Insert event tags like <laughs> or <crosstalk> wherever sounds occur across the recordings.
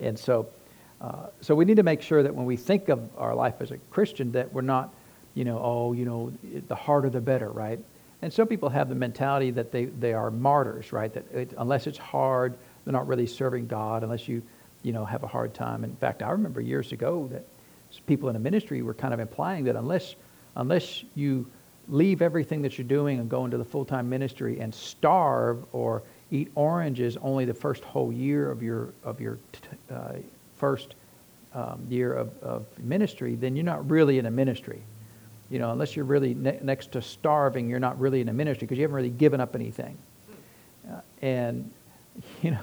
And so, uh, so we need to make sure that when we think of our life as a Christian, that we're not, you know, oh, you know, the harder the better, right? And some people have the mentality that they, they are martyrs, right? That it, unless it's hard, they're not really serving God, unless you, you know, have a hard time. In fact, I remember years ago that people in the ministry were kind of implying that unless, unless you leave everything that you're doing and go into the full-time ministry and starve or eat oranges only the first whole year of your, of your uh, first um, year of, of ministry, then you're not really in a ministry. You know, unless you're really ne- next to starving, you're not really in a ministry because you haven't really given up anything. Uh, and, <laughs> you know,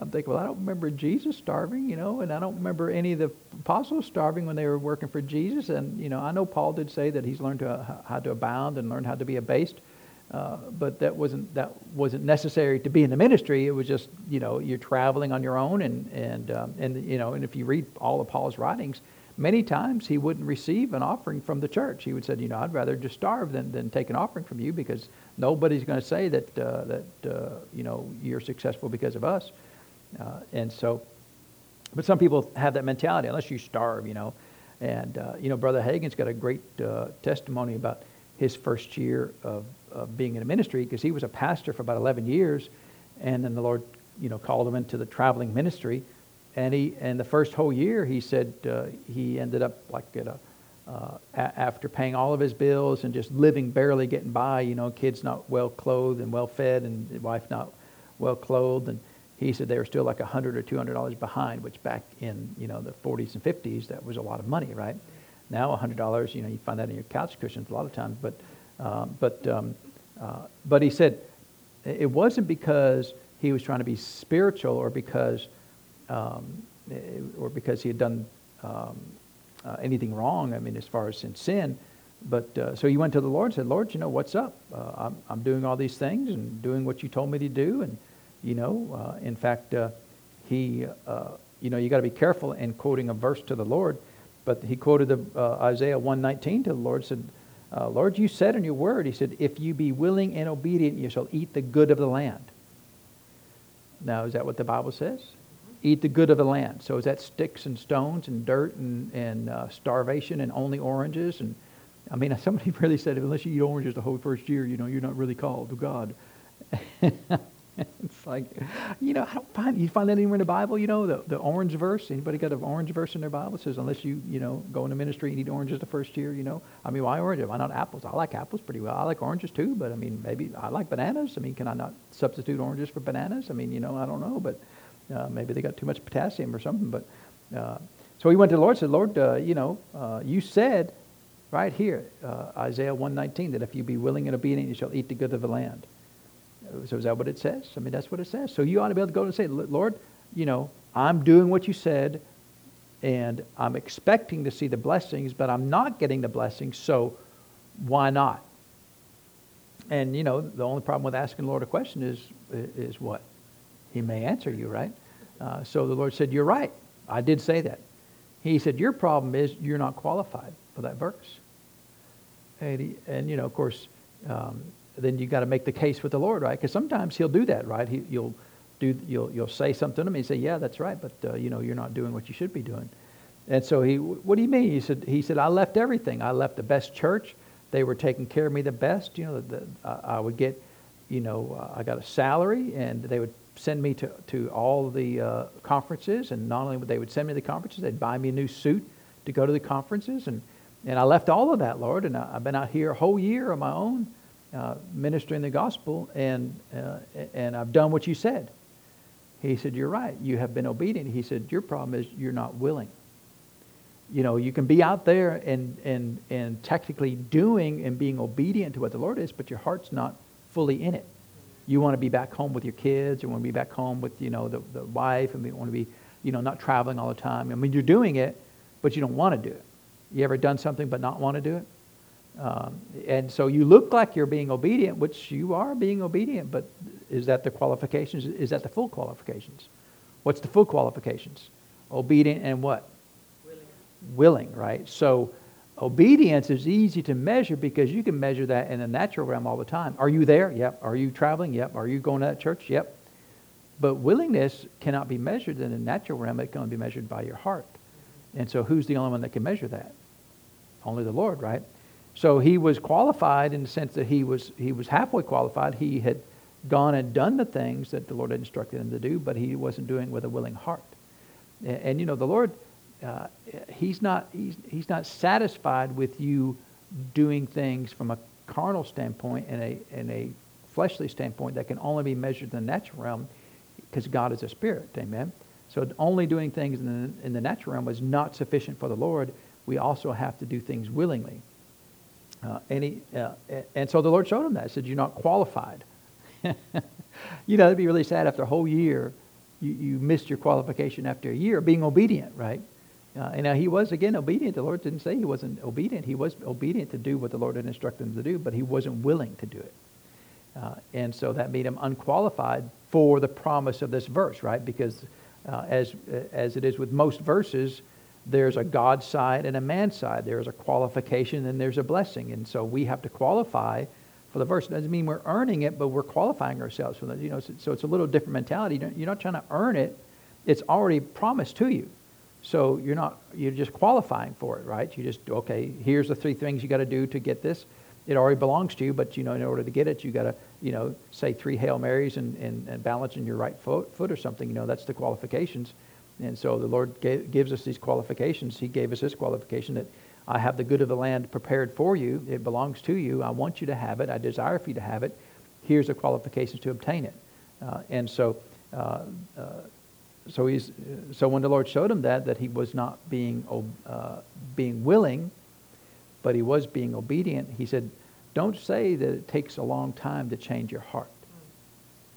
I'm thinking, well, I don't remember Jesus starving, you know, and I don't remember any of the apostles starving when they were working for Jesus. And, you know, I know Paul did say that he's learned to, uh, how to abound and learned how to be abased. Uh, but that wasn't that wasn't necessary to be in the ministry. It was just you know you're traveling on your own, and and um, and you know, and if you read all of Paul's writings, many times he wouldn't receive an offering from the church. He would say, you know, I'd rather just starve than, than take an offering from you because nobody's going to say that uh, that uh, you know you're successful because of us. Uh, and so, but some people have that mentality, unless you starve, you know. And, uh, you know, Brother Hagin's got a great testimony about his first year of, of being in a ministry because he was a pastor for about 11 years. And then the Lord, you know, called him into the traveling ministry. And he, and the first whole year, he said uh, he ended up like at a, uh, a- after paying all of his bills and just living barely getting by, you know, kids not well clothed and well fed and wife not well clothed. And he said they were still like a hundred or two hundred dollars behind, which back in you know the 40s and 50s that was a lot of money, right? Now a hundred dollars, you know, you find that in your couch cushions a lot of times, but um, but um, uh, but he said it wasn't because he was trying to be spiritual or because um, or because he had done um, uh, anything wrong. I mean, as far as in sin. But uh, so he went to the Lord and said, Lord, you know, what's up? Uh, I'm, I'm doing all these things and doing what you told me to do. And you know, uh, in fact, uh, he, uh, you know, you got to be careful in quoting a verse to the Lord. But he quoted the, uh, Isaiah 119 to the Lord, and said, uh, Lord, you said in your word, he said, if you be willing and obedient, you shall eat the good of the land. Now, is that what the Bible says? Eat the good of the land. So is that sticks and stones and dirt and, and uh, starvation and only oranges? And I mean, <laughs> somebody really said, unless you eat oranges the whole first year, you know, you're not really called to God. <laughs> <laughs> it's like, you know, I don't find you find that anywhere in the Bible. You know, the, the orange verse. Anybody got an orange verse in their Bible? It says unless you you know go into ministry and eat oranges the first year. You know, I mean, why oranges? Why not apples? I like apples pretty well. I like oranges too, but I mean, maybe I like bananas. I mean, can I not substitute oranges for bananas? I mean, you know, I don't know, but uh, maybe they got too much potassium or something. But uh, so he went to the Lord and said, Lord, uh, you know, uh, you said right here, uh, Isaiah 119, that if you be willing and obedient, you shall eat the good of the land. So is that what it says? I mean, that's what it says. So you ought to be able to go and say, Lord, you know, I'm doing what you said, and I'm expecting to see the blessings, but I'm not getting the blessings, so why not? And, you know, the only problem with asking the Lord a question is, is what? He may answer you, right? Uh, so the Lord said, You're right. I did say that. He said, Your problem is you're not qualified for that verse. And, he, and you know, of course, um, then you got to make the case with the Lord, right? Because sometimes He'll do that, right? He, you'll do, you'll, you'll say something to him and say, "Yeah, that's right," but uh, you know, you're not doing what you should be doing. And so he, what do you mean? He said, he said, I left everything. I left the best church. They were taking care of me the best. You know, the, I, I would get, you know, uh, I got a salary, and they would send me to, to all the uh, conferences. And not only would they would send me to the conferences, they'd buy me a new suit to go to the conferences. And, and I left all of that, Lord. And I, I've been out here a whole year on my own uh, ministering the gospel, and, uh, and I've done what you said. He said, You're right. You have been obedient. He said, Your problem is you're not willing. You know, you can be out there and, and, and technically doing and being obedient to what the Lord is, but your heart's not fully in it. You want to be back home with your kids. You want to be back home with, you know, the, the wife, and you want to be, you know, not traveling all the time. I mean, you're doing it, but you don't want to do it. You ever done something but not want to do it? Um, and so you look like you're being obedient, which you are being obedient, but is that the qualifications? Is that the full qualifications? What's the full qualifications? Obedient and what? Willing. Willing, right? So obedience is easy to measure because you can measure that in the natural realm all the time. Are you there? Yep. Are you traveling? Yep. Are you going to that church? Yep. But willingness cannot be measured in the natural realm. It can only be measured by your heart. And so who's the only one that can measure that? Only the Lord, right? So he was qualified in the sense that he was, he was halfway qualified. He had gone and done the things that the Lord had instructed him to do, but he wasn't doing with a willing heart. And, and you know, the Lord, uh, he's, not, he's, he's not satisfied with you doing things from a carnal standpoint and a, and a fleshly standpoint that can only be measured in the natural realm because God is a spirit. Amen. So only doing things in the, in the natural realm is not sufficient for the Lord. We also have to do things willingly. Uh, and, he, uh, and so the Lord showed him that. He said, You're not qualified. <laughs> you know, it'd be really sad after a whole year, you, you missed your qualification after a year being obedient, right? Uh, and now he was, again, obedient. The Lord didn't say he wasn't obedient. He was obedient to do what the Lord had instructed him to do, but he wasn't willing to do it. Uh, and so that made him unqualified for the promise of this verse, right? Because uh, as, as it is with most verses, there's a God side and a man side. There's a qualification and there's a blessing. And so we have to qualify for the verse. It doesn't mean we're earning it, but we're qualifying ourselves for that. You know, so, it's a little different mentality. You're not trying to earn it. It's already promised to you. So you're not, you're just qualifying for it, right? You just, okay, here's the three things you got to do to get this. It already belongs to you, but you know, in order to get it, you got to, you know, say three Hail Marys and, and, and balance in your right foot, foot or something. You know, that's the qualifications. And so the Lord gave, gives us these qualifications. He gave us this qualification that I have the good of the land prepared for you. It belongs to you. I want you to have it. I desire for you to have it. Here's the qualifications to obtain it. Uh, and so, uh, uh, so he's so when the Lord showed him that that he was not being uh, being willing, but he was being obedient. He said, "Don't say that it takes a long time to change your heart."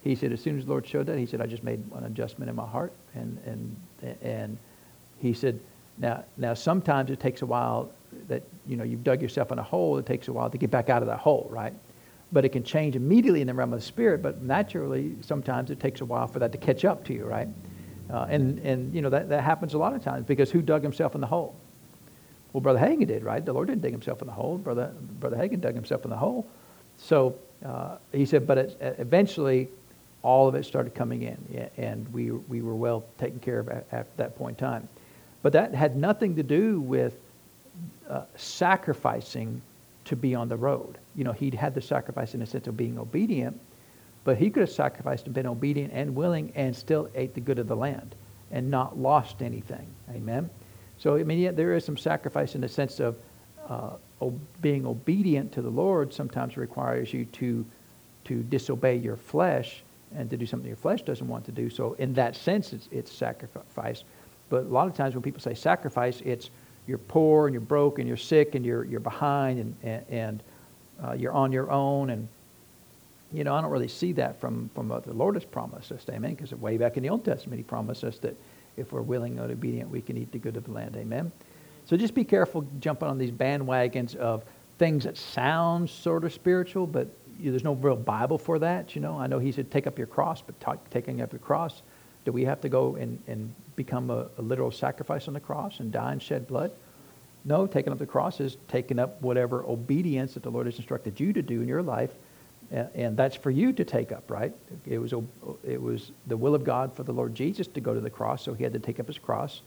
He said, as soon as the Lord showed that, he said, I just made an adjustment in my heart. And, and, and he said, now, now sometimes it takes a while that, you know, you've dug yourself in a hole. It takes a while to get back out of that hole, right? But it can change immediately in the realm of the spirit. But naturally, sometimes it takes a while for that to catch up to you, right? Uh, and, and, you know, that, that happens a lot of times because who dug himself in the hole? Well, Brother Hagin did, right? The Lord didn't dig himself in the hole. Brother, Brother Hagin dug himself in the hole. So uh, he said, but it, eventually all of it started coming in, and we, we were well taken care of at, that point in time. But that had nothing to do with uh, sacrificing to be on the road. You know, he'd had the sacrifice in the sense of being obedient, but he could have sacrificed and been obedient and willing and still ate the good of the land and not lost anything. Amen? So, I mean, yeah, there is some sacrifice in the sense of uh, being obedient to the Lord sometimes requires you to, to disobey your flesh and to do something your flesh doesn't want to do. So in that sense, it's, it's sacrifice. But a lot of times when people say sacrifice, it's you're poor and you're broke and you're sick and you're, you're behind and, and, and uh, you're on your own. And, you know, I don't really see that from, from what the Lord has promised us, amen, because way back in the Old Testament, he promised us that if we're willing and obedient, we can eat the good of the land, amen. So just be careful jumping on these bandwagons of things that sound sort of spiritual, but there's no real Bible for that, you know. I know he said take up your cross, but taking up your cross, do we have to go and, and become a, a, literal sacrifice on the cross and die and shed blood? No, taking up the cross is taking up whatever obedience that the Lord has instructed you to do in your life, and, and that's for you to take up, right? It was, it was the will of God for the Lord Jesus to go to the cross, so he had to take up his cross.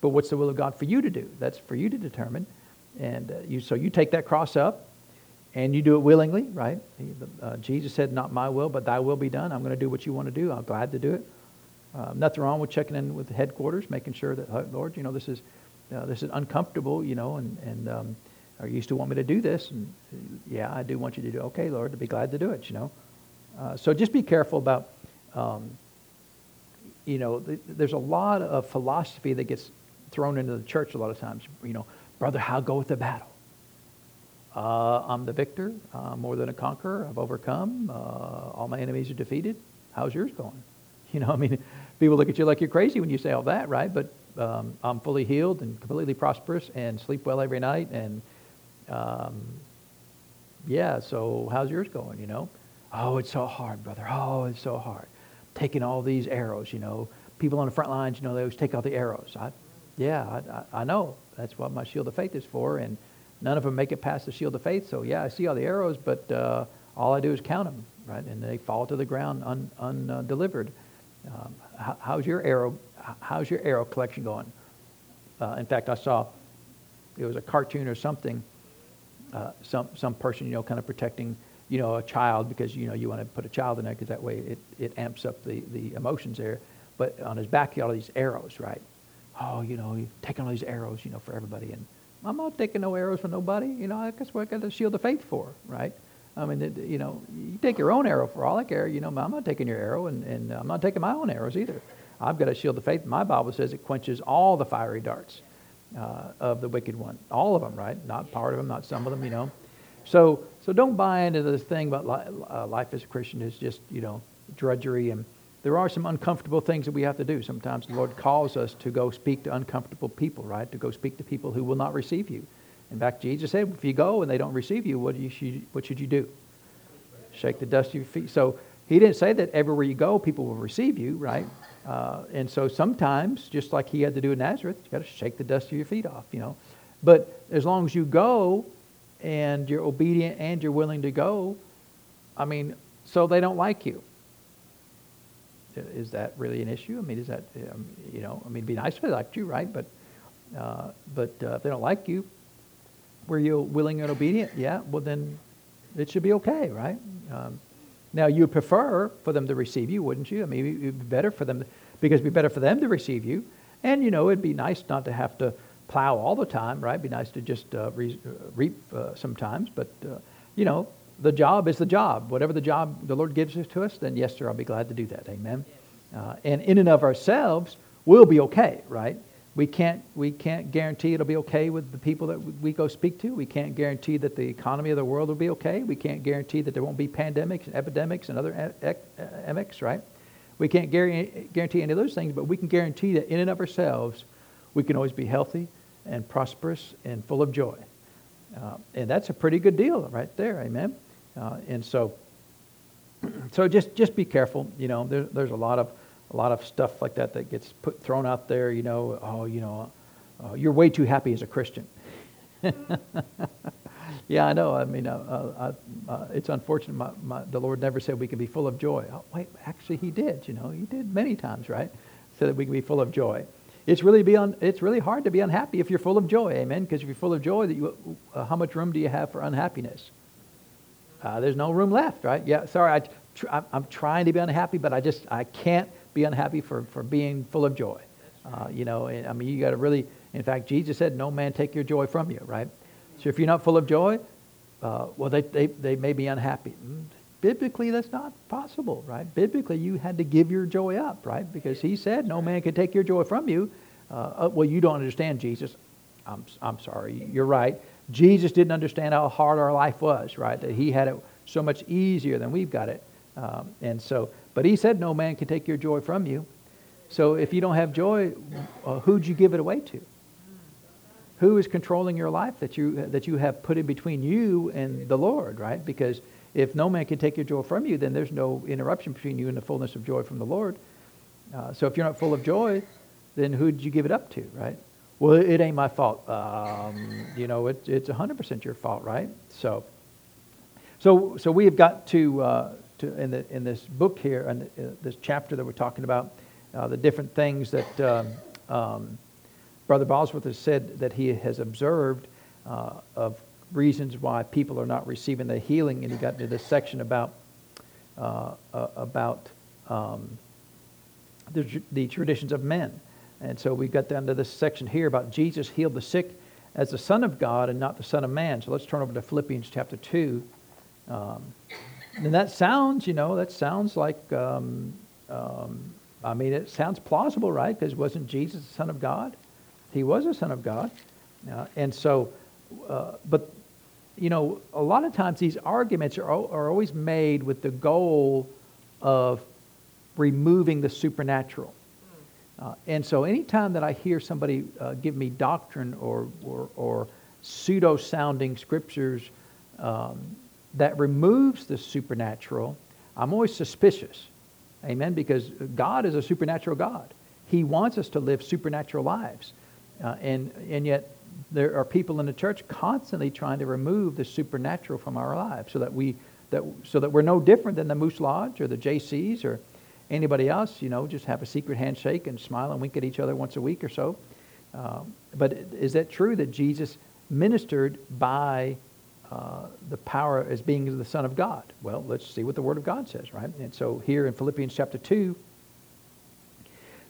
But what's the will of God for you to do? That's for you to determine. And uh, you, so you take that cross up, and you do it willingly, right? Uh, Jesus said, Not my will, but thy will be done. I'm going to do what you want to do. I'm glad to do it. Uh, nothing wrong with checking in with the headquarters, making sure that, Lord, you know, this is, uh, this is uncomfortable, you know, and, and um, are you still want me to do this? And yeah, I do want you to do it. Okay, Lord, to be glad to do it, you know. Uh, so just be careful about, um, you know, th- there's a lot of philosophy that gets thrown into the church a lot of times. You know, brother, how goeth the battle? Uh, I'm the victor, uh, more than a conqueror. I've overcome. Uh, all my enemies are defeated. How's yours going? <laughs> You know, I mean, people look at you like you're crazy when you say all that, right? But um, I'm fully healed and completely prosperous and sleep well every night. And um, yeah, so how's yours going? You know, oh, it's so hard, brother. Oh, it's so hard. Taking all these arrows, you know. People on the front lines, you know, they always take out the arrows. I, yeah, I, I, I know. That's what my shield of faith is for. And None of them make it past the shield of faith. So yeah, I see all the arrows, but uh, all I do is count them, right? And they fall to the ground undelivered. Un, uh, Um, how, how's your arrow? How's your arrow collection going? Uh, in fact, I saw it was a cartoon or something. Uh, some some person you know kind of protecting you know a child because you know you want to put a child in there because that way it, it amps up the, the emotions there. But on his back, he had all these arrows, right? Oh, you know, taking all these arrows, you know, for everybody. And I'm not taking no arrows from nobody. You know, that's what I got the shield of faith for, right? I mean, it, you know, you take your own arrow for all I care. You know, I'm not taking your arrow, and, and I'm not taking my own arrows either. I've got a shield of faith. My Bible says it quenches all the fiery darts uh, of the wicked one. All of them, right? Not part of them, not some of them, you know. So, so don't buy into this thing about li- uh, life as a Christian is just, you know, drudgery. And there are some uncomfortable things that we have to do. Sometimes the Lord calls us to go speak to uncomfortable people, right? To go speak to people who will not receive you. In fact, Jesus said, if you go and they don't receive you, what, you should, what should you do? Shake the dust of your feet. So he didn't say that everywhere you go, people will receive you, right? Uh, and so sometimes, just like he had to do in Nazareth, you got to shake the dust of your feet off, you know. But as long as you go and you're obedient and you're willing to go, I mean, so they don't like you. Is that really an issue? I mean, is that, um, you know, I mean, it'd be nice if they liked you, right? But, uh, but uh, if they don't like you, were you willing and obedient? Yeah, well, then it should be okay, right? Um, now, you would prefer for them to receive you, wouldn't you? I mean, it'd be better for them, because it'd be better for them to receive you. And, you know, it'd be nice not to have to plow all the time, right? It'd be nice to just uh, re- uh, reap uh, sometimes. But, uh, you know, the job is the job. Whatever the job the Lord gives to us, then yes, sir, I'll be glad to do that. Amen. Uh, and in and of ourselves, we'll be okay, right? We can't, we can't guarantee it'll be okay with the people that we go speak to. We can't guarantee that the economy of the world will be okay. We can't guarantee that there won't be pandemics and epidemics and other emics, right? We can't guarantee any of those things, but we can guarantee that in and of ourselves, we can always be healthy and prosperous and full of joy. Uh, and that's a pretty good deal right there, amen? Uh, and so, <clears throat> so just, just be careful. You know, there, there's a lot of a lot of stuff like that that gets put thrown out there. You know, oh, you know, uh, you're way too happy as a Christian. <laughs> yeah, I know. I mean, uh, uh, uh, it's unfortunate. My, my, the Lord never said we can be full of joy. Oh, wait, actually, He did. You know, He did many times, right? So that we can be full of joy. It's really be un, it's really hard to be unhappy if you're full of joy, amen. Because if you're full of joy, that you, uh, how much room do you have for unhappiness? Uh, there's no room left, right? Yeah. Sorry, I, tr- I'm trying to be unhappy, but I just I can't be unhappy for, for being full of joy. Uh, you know, I mean, you got to really, in fact, Jesus said, no man take your joy from you, right? So if you're not full of joy, uh, well, they, they, they may be unhappy. Mm, biblically, that's not possible, right? Biblically, you had to give your joy up, right? Because he said, no man can take your joy from you. Uh, uh well, you don't understand Jesus. I'm, I'm sorry, you're right. Jesus didn't understand how hard our life was, right? That he had it so much easier than we've got it. Um, and so, but he said, No man can take your joy from you. So if you don't have joy, uh, who'd you give it away to? Who is controlling your life that you, that you have put in between you and the Lord, right? Because if no man can take your joy from you, then there's no interruption between you and the fullness of joy from the Lord. Uh, so if you're not full of joy, then who'd you give it up to, right? Well, it ain't my fault. Um, you know, it, it's 100% your fault, right? So, so, so we have got to, uh, to, in, the, in this book here, and uh, this chapter that we're talking about, uh, the different things that um, um, Brother Bosworth has said that he has observed uh, of reasons why people are not receiving the healing, and he got into this section about uh, uh, about um, the, the traditions of men. And so we've got down to this section here about Jesus healed the sick as the Son of God and not the Son of Man. So let's turn over to Philippians chapter 2. Um, and that sounds, you know, that sounds like, um, um, I mean, it sounds plausible, right? Because wasn't Jesus the Son of God? He was a Son of God. Uh, and so, uh, but, you know, a lot of times these arguments are, are always made with the goal of removing the supernatural. Uh, and so anytime that I hear somebody uh, give me doctrine or, or, or pseudo-sounding scriptures um, that removes the supernatural, I'm always suspicious. Amen? Because God is a supernatural God. He wants us to live supernatural lives. Uh, and, and yet, there are people in the church constantly trying to remove the supernatural from our lives so that, we, that, so that we're no different than the Moose Lodge or the JCs or Anybody else, you know, just have a secret handshake and smile and wink at each other once a week or so. Um, but is that true that Jesus ministered by uh, the power as being the Son of God? Well, let's see what the Word of God says, right? And so here in Philippians chapter 2,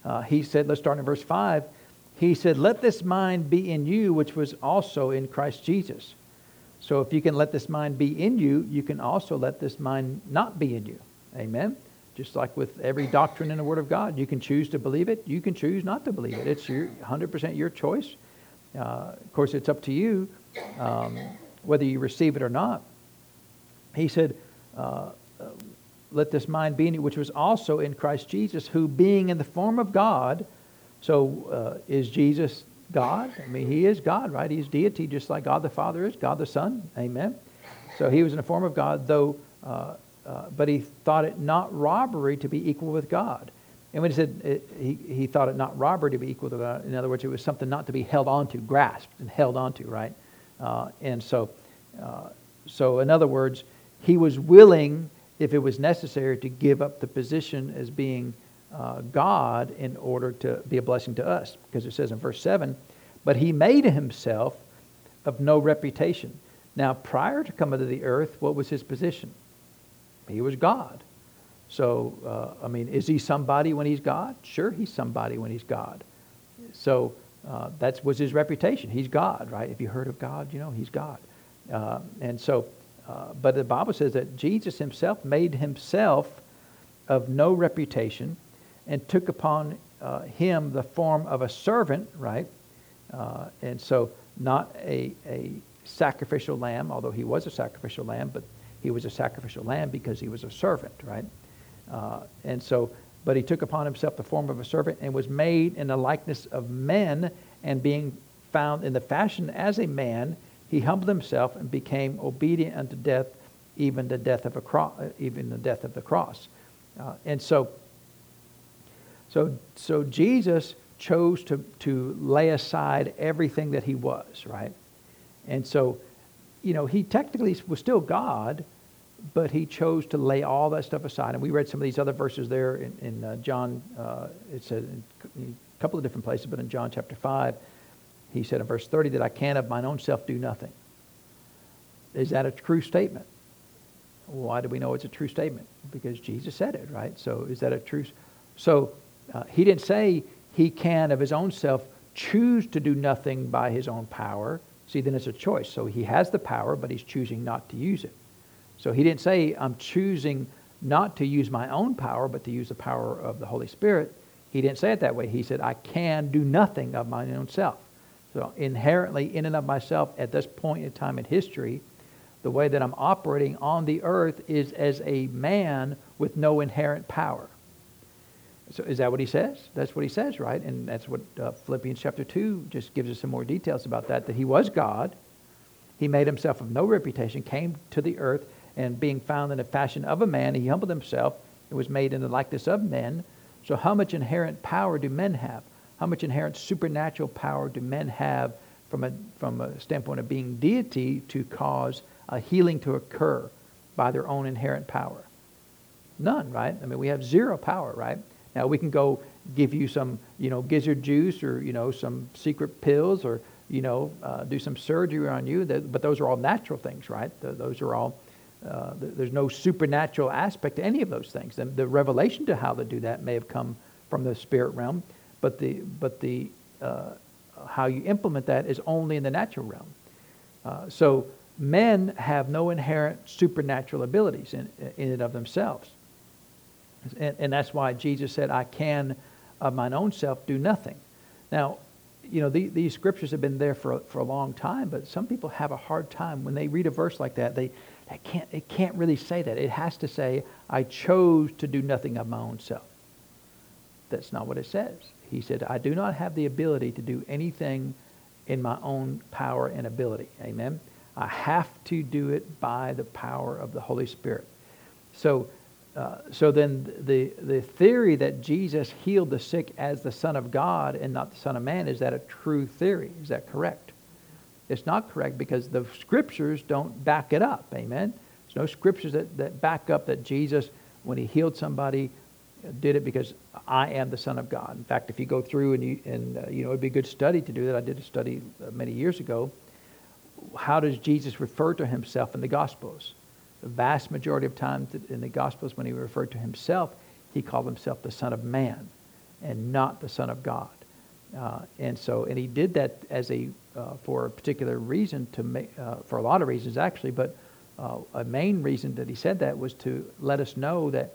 uh, he said, let's start in verse 5. He said, Let this mind be in you, which was also in Christ Jesus. So if you can let this mind be in you, you can also let this mind not be in you. Amen? Just like with every doctrine in the Word of God, you can choose to believe it, you can choose not to believe it. It's your 100% your choice. Uh, of course, it's up to you um, whether you receive it or not. He said, uh, Let this mind be in you, which was also in Christ Jesus, who being in the form of God, so uh, is Jesus God? I mean, he is God, right? He's deity, just like God the Father is, God the Son. Amen. So he was in the form of God, though, uh, uh, but he thought it not robbery to be equal with God. And when he said it, he, he thought it not robbery to be equal to God, in other words, it was something not to be held onto, grasped and held onto, right? Uh, and so, uh, so in other words, he was willing, if it was necessary, to give up the position as being uh, God in order to be a blessing to us. Because it says in verse 7, but he made himself of no reputation. Now, prior to coming to the earth, what was his position? He was God. So, uh, I mean, is he somebody when he's God? Sure, he's somebody when he's God. So, uh, that was his reputation. He's God, right? If you heard of God, you know, he's God. Uh, and so, uh, but the Bible says that Jesus himself made himself of no reputation and took upon uh, him the form of a servant, right? Uh, and so not a, a sacrificial lamb, although he was a sacrificial lamb, but he was a sacrificial lamb because he was a servant, right? Uh, and so, but he took upon himself the form of a servant and was made in the likeness of men, and being found in the fashion as a man, he humbled himself and became obedient unto death, even the death of a cross, even the death of the cross. Uh, and so, so, so Jesus chose to, to lay aside everything that he was, right? And so, you know, he technically was still God, but he chose to lay all that stuff aside. And we read some of these other verses there in, in uh, John, uh, it says in a couple of different places, but in John chapter 5, he said in verse 30 that I can of mine own self do nothing. Is that a true statement? Why do we know it's a true statement? Because Jesus said it, right? So is that a true? So uh, he didn't say he can of his own self choose to do nothing by his own power. See, then it's a choice. So he has the power, but he's choosing not to use it. So he didn't say, I'm choosing not to use my own power, but to use the power of the Holy Spirit. He didn't say it that way. He said, I can do nothing of my own self. So inherently, in and of myself, at this point in time in history, the way that I'm operating on the earth is as a man with no inherent power. So is that what he says? That's what he says, right? And that's what uh, Philippians chapter 2 just gives us some more details about that, that he was God. He made himself of no reputation, came to the earth, and being found in the fashion of a man, he humbled himself and was made in the likeness of men. So how much inherent power do men have? How much inherent supernatural power do men have from a, from a standpoint of being deity to cause a healing to occur by their own inherent power? None, right? I mean, we have zero power, right? Now we can go give you some, you know, gizzard juice or you know some secret pills or you know uh, do some surgery on you. But those are all natural things, right? Those are all. Uh, there's no supernatural aspect to any of those things. And the revelation to how to do that may have come from the spirit realm, but the but the uh, how you implement that is only in the natural realm. Uh, so men have no inherent supernatural abilities in, in and of themselves. And, and that's why Jesus said, I can of mine own self do nothing. Now, you know, the, these scriptures have been there for, for a long time, but some people have a hard time when they read a verse like that. They, they can't, it can't really say that. It has to say, I chose to do nothing of my own self. That's not what it says. He said, I do not have the ability to do anything in my own power and ability. Amen? I have to do it by the power of the Holy Spirit. So uh, so then the, the theory that Jesus healed the sick as the Son of God and not the Son of Man, is that a true theory? Is that correct? It's not correct because the scriptures don't back it up. Amen? There's no scriptures that, that back up that Jesus, when he healed somebody, did it because I am the Son of God. In fact, if you go through and you, and, uh, you know, it'd be a good study to do that. I did a study uh, many years ago. How does Jesus refer to himself in the Gospels? The vast majority of times in the Gospels, when he referred to himself, he called himself the Son of Man and not the Son of God. Uh, and so, and he did that as a uh, for a particular reason to make uh, for a lot of reasons actually, but uh, a main reason that he said that was to let us know that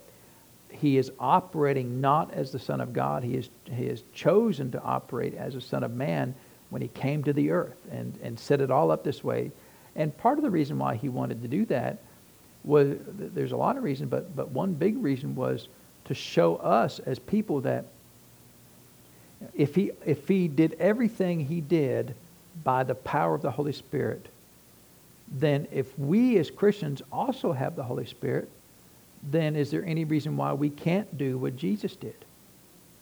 he is operating not as the Son of God. He is he has chosen to operate as a Son of Man when he came to the earth and and set it all up this way. And part of the reason why he wanted to do that was there's a lot of reasons, but but one big reason was to show us as people that if he, if he did everything he did by the power of the Holy Spirit, then if we as Christians also have the Holy Spirit, then is there any reason why we can't do what Jesus did?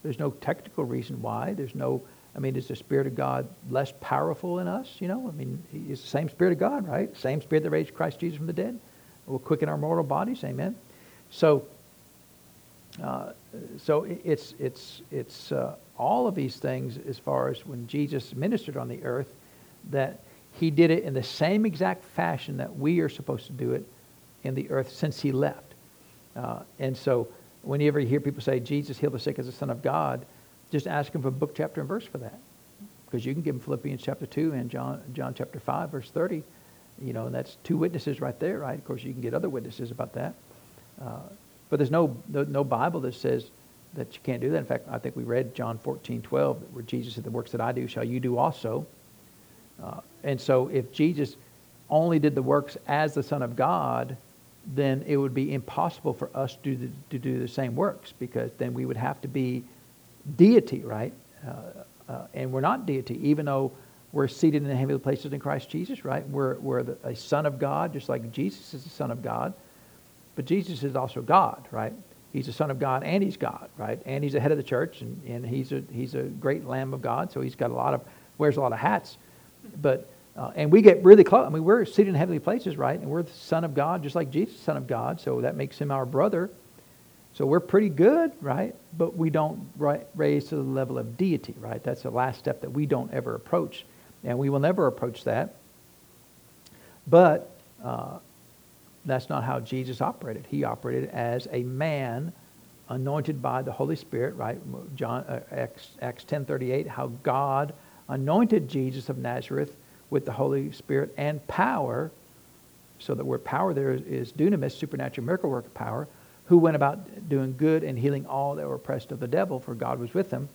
There's no technical reason why. There's no, I mean, is the Spirit of God less powerful in us? You know, I mean, it's the same Spirit of God, right? Same Spirit that raised Christ Jesus from the dead will quicken our mortal bodies. Amen. So, uh, so it's it's it's uh, all of these things as far as when Jesus ministered on the earth, that he did it in the same exact fashion that we are supposed to do it in the earth since he left. Uh, and so whenever you hear people say Jesus healed the sick as the Son of God, just ask them for book, chapter, and verse for that. Because you can give them Philippians chapter 2 and John, John chapter 5, verse 30. You know, and that's two witnesses right there, right? Of course, you can get other witnesses about that. Uh, but there's no, no, no Bible that says that you can't do that. In fact, I think we read John 14, 12, where Jesus said, The works that I do shall you do also. Uh, and so if Jesus only did the works as the Son of God, then it would be impossible for us to, do the, to do the same works because then we would have to be deity, right? Uh, uh, and we're not deity, even though we're seated in the heavenly places in Christ Jesus, right? We're, we're the, a son of God, just like Jesus is the son of God. But Jesus is also God, right? He's a son of God and he's God, right? And he's the head of the church and, and he's a he's a great Lamb of God, so he's got a lot of wears a lot of hats. But uh, and we get really close. I mean, we're seated in heavenly places, right? And we're the Son of God, just like Jesus, Son of God. So that makes him our brother. So we're pretty good, right? But we don't raise to the level of deity, right? That's the last step that we don't ever approach, and we will never approach that. But uh, that's not how Jesus operated. He operated as a man anointed by the Holy Spirit, right? John uh, Acts, Acts 10:38 how God anointed Jesus of Nazareth with the Holy Spirit and power. So the word power there is, is dunamis, supernatural miracle work power, who went about doing good and healing all that were oppressed of the devil, for God was with them.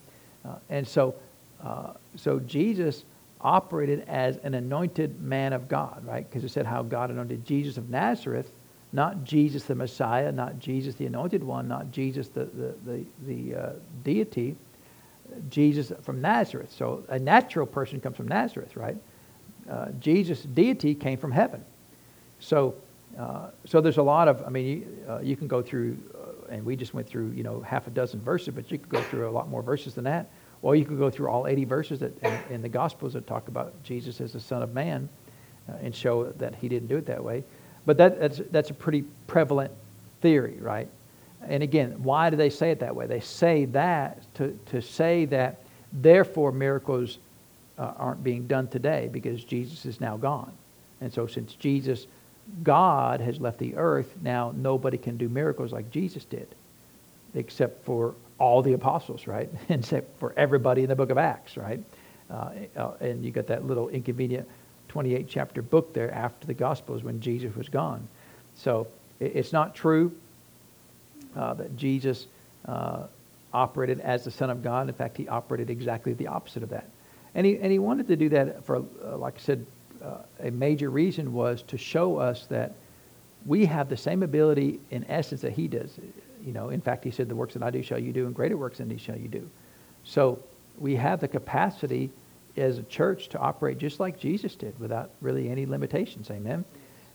Uh, and so, uh, so Jesus operated as an anointed man of God, right? Because it said how God anointed Jesus of Nazareth, not Jesus the Messiah, not Jesus the anointed one, not Jesus the, the, the, the uh, deity, Jesus from Nazareth. So a natural person comes from Nazareth, right? Uh, Jesus' deity came from heaven. So, uh, so there's a lot of, I mean, you, uh, you can go through, uh, and we just went through, you know, half a dozen verses, but you could go through a lot more verses than that. Or you could go through all 80 verses that, in, in the Gospels that talk about Jesus as the Son of Man uh, and show that he didn't do it that way. But that, that's, that's a pretty prevalent theory, right? And again, why do they say it that way? They say that to, to say that therefore miracles uh, aren't being done today because Jesus is now gone. And so since Jesus, God, has left the earth, now nobody can do miracles like Jesus did except for all the apostles, right? <laughs> Except for everybody in the book of Acts, right? Uh, uh, and you got that little inconvenient 28 chapter book there after the Gospels when Jesus was gone. So it's not true uh, that Jesus uh, operated as the Son of God. In fact, he operated exactly the opposite of that. And he, and he wanted to do that for, uh, like I said, uh, a major reason was to show us that we have the same ability in essence that he does you know, in fact, he said, the works that I do shall you do, and greater works than these shall you do. So we have the capacity as a church to operate just like Jesus did without really any limitations. Amen.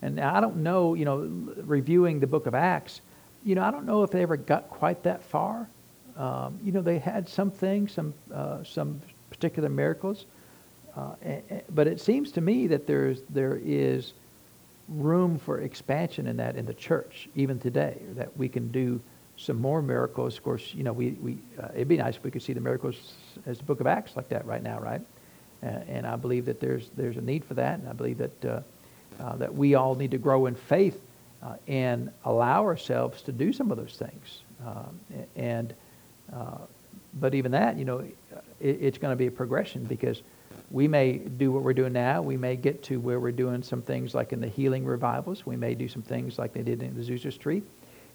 And I don't know, you know, reviewing the book of Acts, you know, I don't know if they ever got quite that far. Um, you know, they had some things, some, uh, some particular miracles. Uh, but it seems to me that there's, there is room for expansion in that in the church, even today, that we can do some more miracles. Of course, you know, we, we, uh, it'd be nice if we could see the miracles as the book of Acts like that right now, right? Uh, and I believe that there's, there's a need for that. And I believe that, uh, uh, that we all need to grow in faith uh, and allow ourselves to do some of those things. Um, and, uh, but even that, you know, it, it's going to be a progression because we may do what we're doing now. We may get to where we're doing some things like in the healing revivals. We may do some things like they did in the Azusa Street.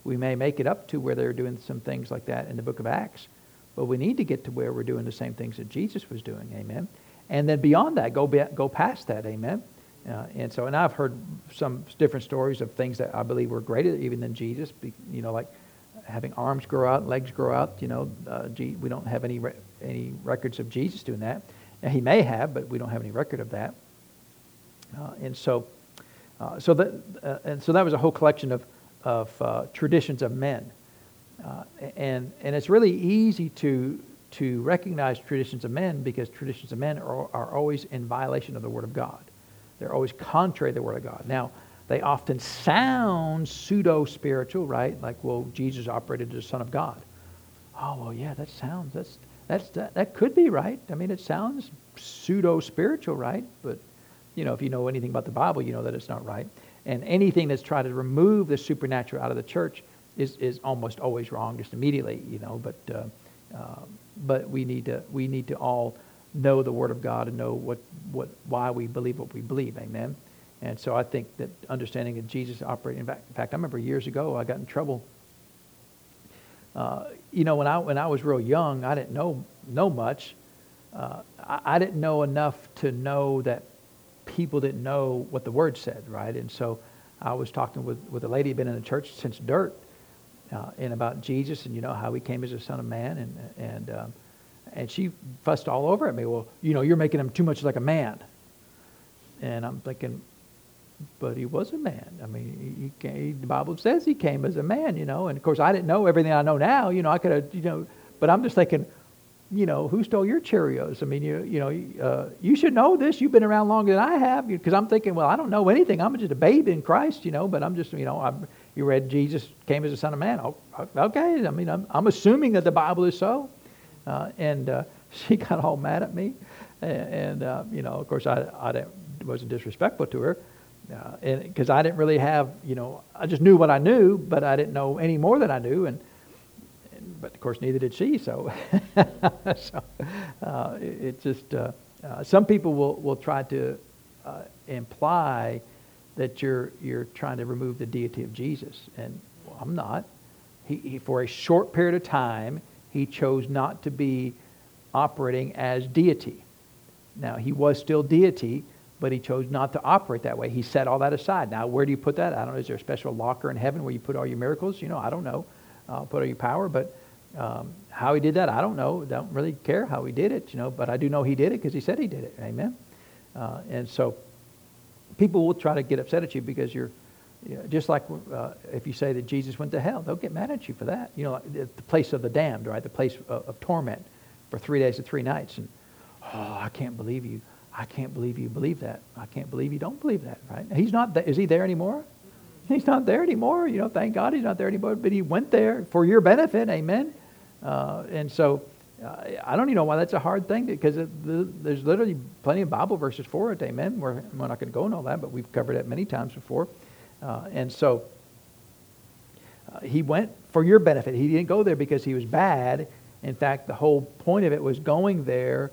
We may make it up to where they're doing some things like that in the book of Acts. But we need to get to where we're doing the same things that Jesus was doing. Amen. And then beyond that, go, be, go past that. Amen. Uh, and so, and I've heard some different stories of things that I believe were greater even than Jesus. You know, like having arms grow out, legs grow out. You know, uh, we don't have any re- any records of Jesus doing that. Now, he may have, but we don't have any record of that. Uh, and so, uh, so that uh, and so that was a whole collection of of uh, traditions of men. Uh, and, and it's really easy to, to recognize traditions of men because traditions of men are, are always in violation of the Word of God. They're always contrary to the Word of God. Now, they often sound pseudo spiritual, right? Like, well, Jesus operated as the Son of God. Oh, well, yeah, that sounds, that's, that's, that, that could be right. I mean, it sounds pseudo spiritual, right? But, you know, if you know anything about the Bible, you know that it's not right. And anything that's trying to remove the supernatural out of the church is, is almost always wrong just immediately, you know. But, uh, uh, but we, need to, we need to all know the Word of God and know what, what, why we believe what we believe. Amen. And so I think that understanding that Jesus operated, in fact, in fact I remember years ago I got in trouble. Uh, you know, when I, when I was real young, I didn't know, know much. Uh, I, I, didn't know enough to know that people didn't know what the word said, right? And so I was talking with, with a lady who had been in the church since dirt uh, and about Jesus and, you know, how he came as a son of man. And, and, um, and she fussed all over at me. Well, you know, you're making him too much like a man. And I'm thinking, but he was a man. I mean, he came, the Bible says he came as a man, you know. And of course, I didn't know everything I know now. You know, I could have, you know, but I'm just thinking, you know, who stole your Cheerios? I mean, you, you know, uh, you should know this. You've been around longer than I have. Because I'm thinking, well, I don't know anything. I'm just a babe in Christ, you know, but I'm just, you know, I'm, you read Jesus came as a son of man. Oh, okay. I mean, I'm, I'm assuming that the Bible is so. Uh, and uh, <laughs> she got all mad at me. And, and uh, you know, of course, I, I didn't, wasn't disrespectful to her. Uh, and because I didn't really have, you know, I just knew what I knew, but I didn't know any more than I knew. And, but of course neither did she. So, <laughs> so uh, it, it, just uh, uh, some people will will try to uh, imply that you're you're trying to remove the deity of Jesus, and well, I'm not. He, he, for a short period of time he chose not to be operating as deity. Now he was still deity, but he chose not to operate that way. He set all that aside. Now, where do you put that? I don't know. Is there a special locker in heaven where you put all your miracles? You know, I don't know. Uh, put all your power, but um, how he did that, I don't know. Don't really care how he did it, you know, but I do know he did it because he said he did it. Amen. Uh, and so people will try to get upset at you because you're, you know, just like uh, if you say that Jesus went to hell, they'll get mad at you for that. You know, the place of the damned, right? The place of, of torment for three days and three nights. And, oh, I can't believe you. I can't believe you believe that. I can't believe you don't believe that, right? He's not, th- is he there anymore? He's not there anymore. You know, thank God he's not there anymore. But he went there for your benefit. Amen. Uh, and so uh, I don't even know why that's a hard thing because there's literally plenty of Bible verses for it. Amen. We're, we're not going to go into all that, but we've covered it many times before. Uh, and so uh, he went for your benefit. He didn't go there because he was bad. In fact, the whole point of it was going there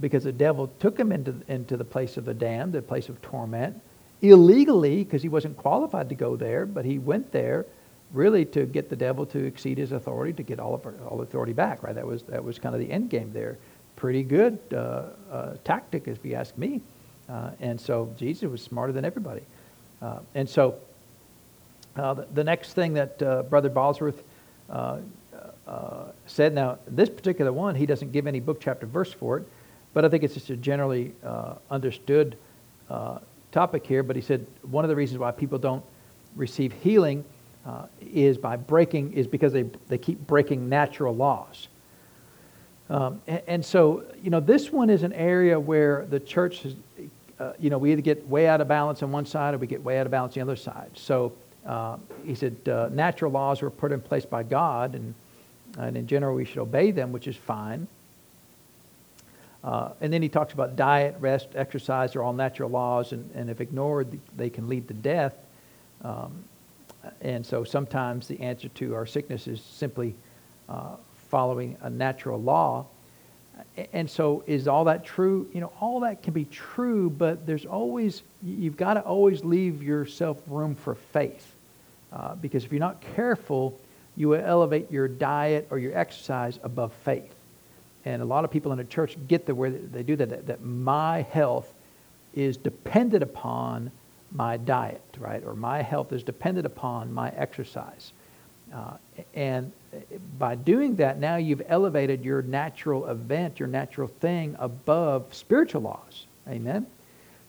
because the devil took him into, into the place of the damned, the place of torment, illegally because he wasn't qualified to go there, but he went there really to get the devil to exceed his authority, to get all of all authority back, right? That was, that was kind of the end game there. Pretty good uh, uh, tactic, if you ask me. Uh, and so Jesus was smarter than everybody. Uh, and so uh, the, the, next thing that Brother Bosworth said, now this particular one, he doesn't give any book, chapter, verse for it, but I think it's just a generally understood topic here. But he said one of the reasons why people don't receive healing uh, is by breaking is because they, they keep breaking natural laws. Um, and, and, so, you know, this one is an area where the church uh, you know, we either get way out of balance on one side or we get way out of balance on the other side. So uh, he said uh, natural laws were put in place by God, and, and in general we should obey them, which is fine. Uh, and then he talks about diet, rest, exercise are all natural laws, and, and if ignored, they can lead to death. Um, and so sometimes the answer to our sickness is simply uh, following a natural law. And so is all that true? You know, all that can be true, but there's always, you've got to always leave yourself room for faith. Uh, because if you're not careful, you will elevate your diet or your exercise above faith. And a lot of people in the church get the where they do that, that, that my health is dependent upon my diet, right? Or my health is dependent upon my exercise. Uh, and by doing that, now you've elevated your natural event, your natural thing above spiritual laws. Amen?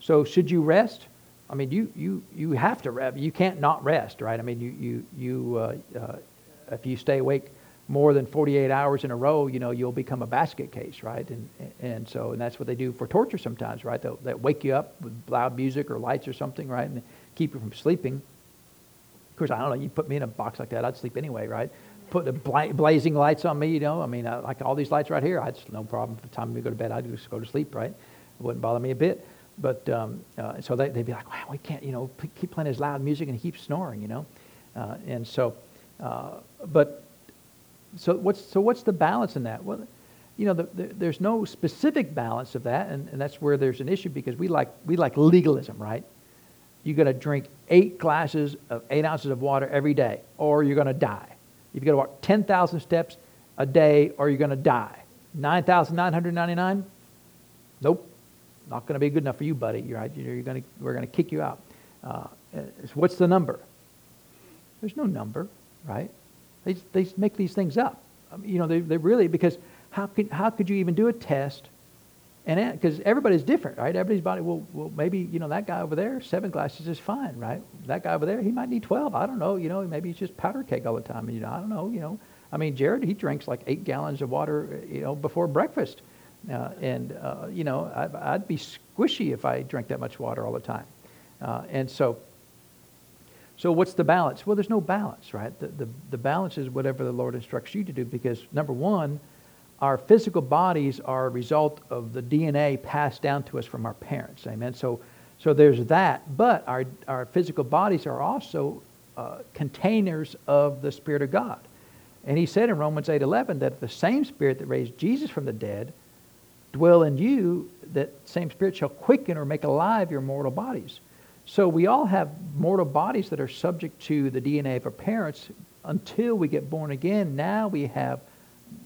So should you rest? I mean, you, you, you have to rest. You can't not rest, right? I mean, you, you, you uh, uh, if you stay awake more than 48 hours in a row, you know, you'll become a basket case, right? And, and so, and that's what they do for torture sometimes, right? They'll, they'll wake you up with loud music or lights or something, right? And keep you from sleeping. Of course, I don't know, you put me in a box like that, I'd sleep anyway, right? Put the bla- blazing lights on me, you know, I mean, I, like all these lights right here, I'd no problem. By the time we go to bed, I'd just go to sleep, right? It wouldn't bother me a bit. But um, uh, so they, would be like, wow, we can't, you know, p- keep playing his loud music and he keeps snoring, you know? Uh, and so, uh, but so what's, so what's the balance in that? Well, you know, the, the, there's no specific balance of that, and, and that's where there's an issue because we like, we like legalism, right? You're going to drink eight glasses of eight ounces of water every day, or you're going to die. You've got to walk 10,000 steps a day, or you're going to die. 9,999? Nope. Not going to be good enough for you, buddy. You're, you're going to, we're going to kick you out. Uh, what's the number? There's no number, right? They, they make these things up. You know, they, they really, because how could, how could you even do a test? And because everybody's different, right? Everybody's body, well, well, maybe, you know, that guy over there, seven glasses is fine, right? That guy over there, he might need 12. I don't know. You know, maybe he's just powder keg all the time. You know, I don't know. You know, I mean, Jared, he drinks like eight gallons of water, you know, before breakfast. Uh, and, uh, you know, I, would be squishy if I drank that much water all the time. Uh, and so, so what's the balance? Well, there's no balance, right? The, the, the balance is whatever the Lord instructs you to do because, number one, our physical bodies are a result of the DNA passed down to us from our parents. Amen. So, so there's that. But our, our physical bodies are also uh, containers of the Spirit of God. And he said in Romans 8:11 that the same Spirit that raised Jesus from the dead dwell in you, that same Spirit shall quicken or make alive your mortal bodies. So we all have mortal bodies that are subject to the DNA of our parents until we get born again. Now we have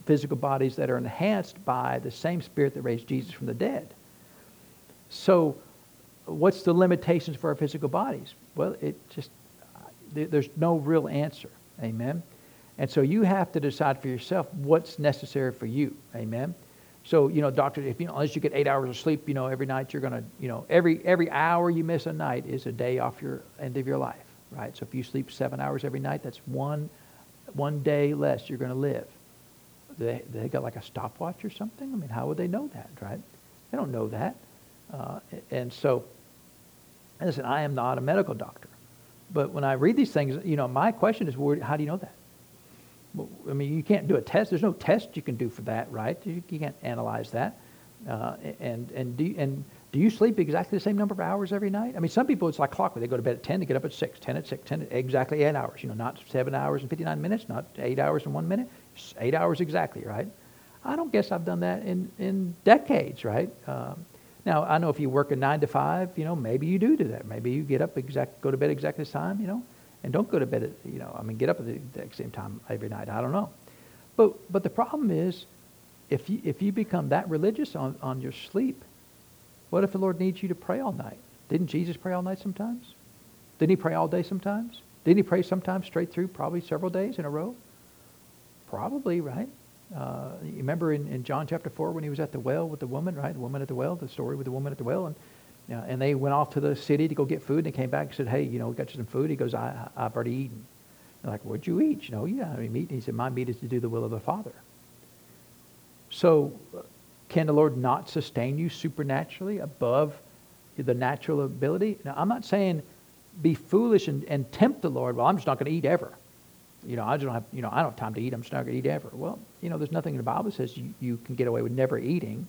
physical bodies that are enhanced by the same spirit that raised Jesus from the dead. So what's the limitations for our physical bodies? Well, it just there's no real answer. Amen. And so you have to decide for yourself what's necessary for you. Amen. So, you know, doctor, if you know, unless you get eight hours of sleep, you know, every night you're to, you know, every, every hour you miss a night is a day off your end of your life, right? So if you sleep seven hours every night, that's one, one day less you're to live. They, they got like a stopwatch or something? I mean, how would they know that, right? They don't know that. Uh, and so, listen, I am not a medical doctor. But when I read these things, you know, my question is, how do you know that? I mean, you can't do a test. There's no test you can do for that, right? You, can't analyze that. Uh, and and do you, and do you sleep exactly the same number of hours every night? I mean, some people it's like clockwork. They go to bed at 10, they get up at 6, 10 at 6, 10 exactly 8 hours. You know, not 7 hours and 59 minutes, not 8 hours and 1 minute, 8 hours exactly, right? I don't guess I've done that in, in decades, right? Um, now, I know if you work a 9 to 5, you know, maybe you do do that. Maybe you get up exact, go to bed exactly the time, you know and don't go to bed at, you know, I mean, get up at the exact same time every night. I don't know. But, but the problem is, if you, if you become that religious on, on your sleep, what if the Lord needs you to pray all night? Didn't Jesus pray all night sometimes? Didn't he pray all day sometimes? Didn't he pray sometimes straight through, probably several days in a row? Probably, right? Uh, you remember in, in John chapter 4 when he was at the well with the woman, right? The woman at the well, the story with the woman at the well. And yeah, and they went off to the city to go get food, and they came back and said, hey, you know, we got you some food. He goes, I, I've already eaten. They're like, what'd you eat? You know, yeah, I mean, meat. And he said, my meat is to do the will of the Father. So can the Lord not sustain you supernaturally above the natural ability? Now, I'm not saying be foolish and, and tempt the Lord. Well, I'm just not going to eat ever. You know, I just don't have, you know, I don't have time to eat. I'm just not going to eat ever. Well, you know, there's nothing in the Bible that says you, you can get away with never eating.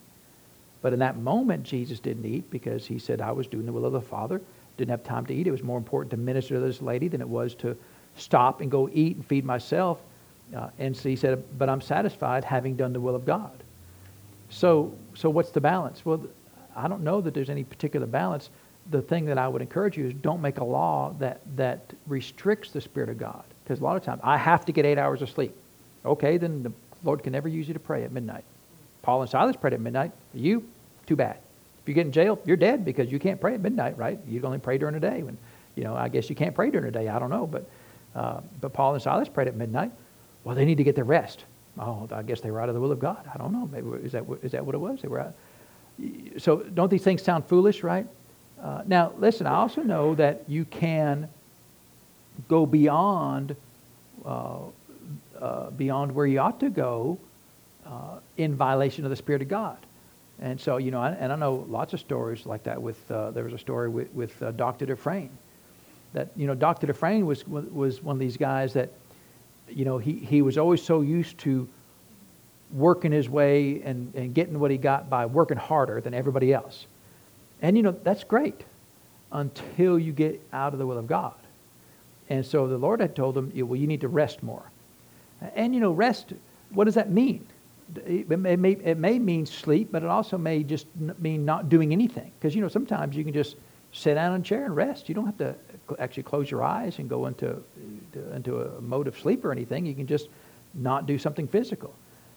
But in that moment, Jesus didn't eat because he said, I was doing the will of the Father. Didn't have time to eat. It was more important to minister to this lady than it was to stop and go eat and feed myself. Uh, and so he said, but I'm satisfied having done the will of God. So, so what's the balance? Well, I don't know that there's any particular balance. The thing that I would encourage you is don't make a law that, that restricts the Spirit of God. Because a lot of times, I have to get eight hours of sleep. Okay, then the Lord can never use you to pray at midnight. Paul and Silas prayed at midnight. You, too bad. If you get in jail, you're dead because you can't pray at midnight, right? You can only pray during the day. When, you know, I guess you can't pray during the day. I don't know, but uh, but Paul and Silas prayed at midnight. Well, they need to get their rest. Oh, I guess they were out of the will of God. I don't know. Maybe is that is that what it was? They were out. So don't these things sound foolish, right? Uh, now, listen. I also know that you can go beyond uh, uh, beyond where you ought to go uh, in violation of the Spirit of God. And so, you know, and I know lots of stories like that. With uh, there was a story with, with uh, Dr. Dufresne, that you know, Dr. Dufresne was was one of these guys that, you know, he he was always so used to working his way and, and getting what he got by working harder than everybody else. And you know, that's great until you get out of the will of God. And so the Lord had told him, well, you need to rest more. And, you know, rest, what does that mean? It may, it may mean sleep, but it also may just mean not doing anything. Because, you know, sometimes you can just sit down in a chair and rest. You don't have to actually close your eyes and go into, into a mode of sleep or anything. You can just not do something physical.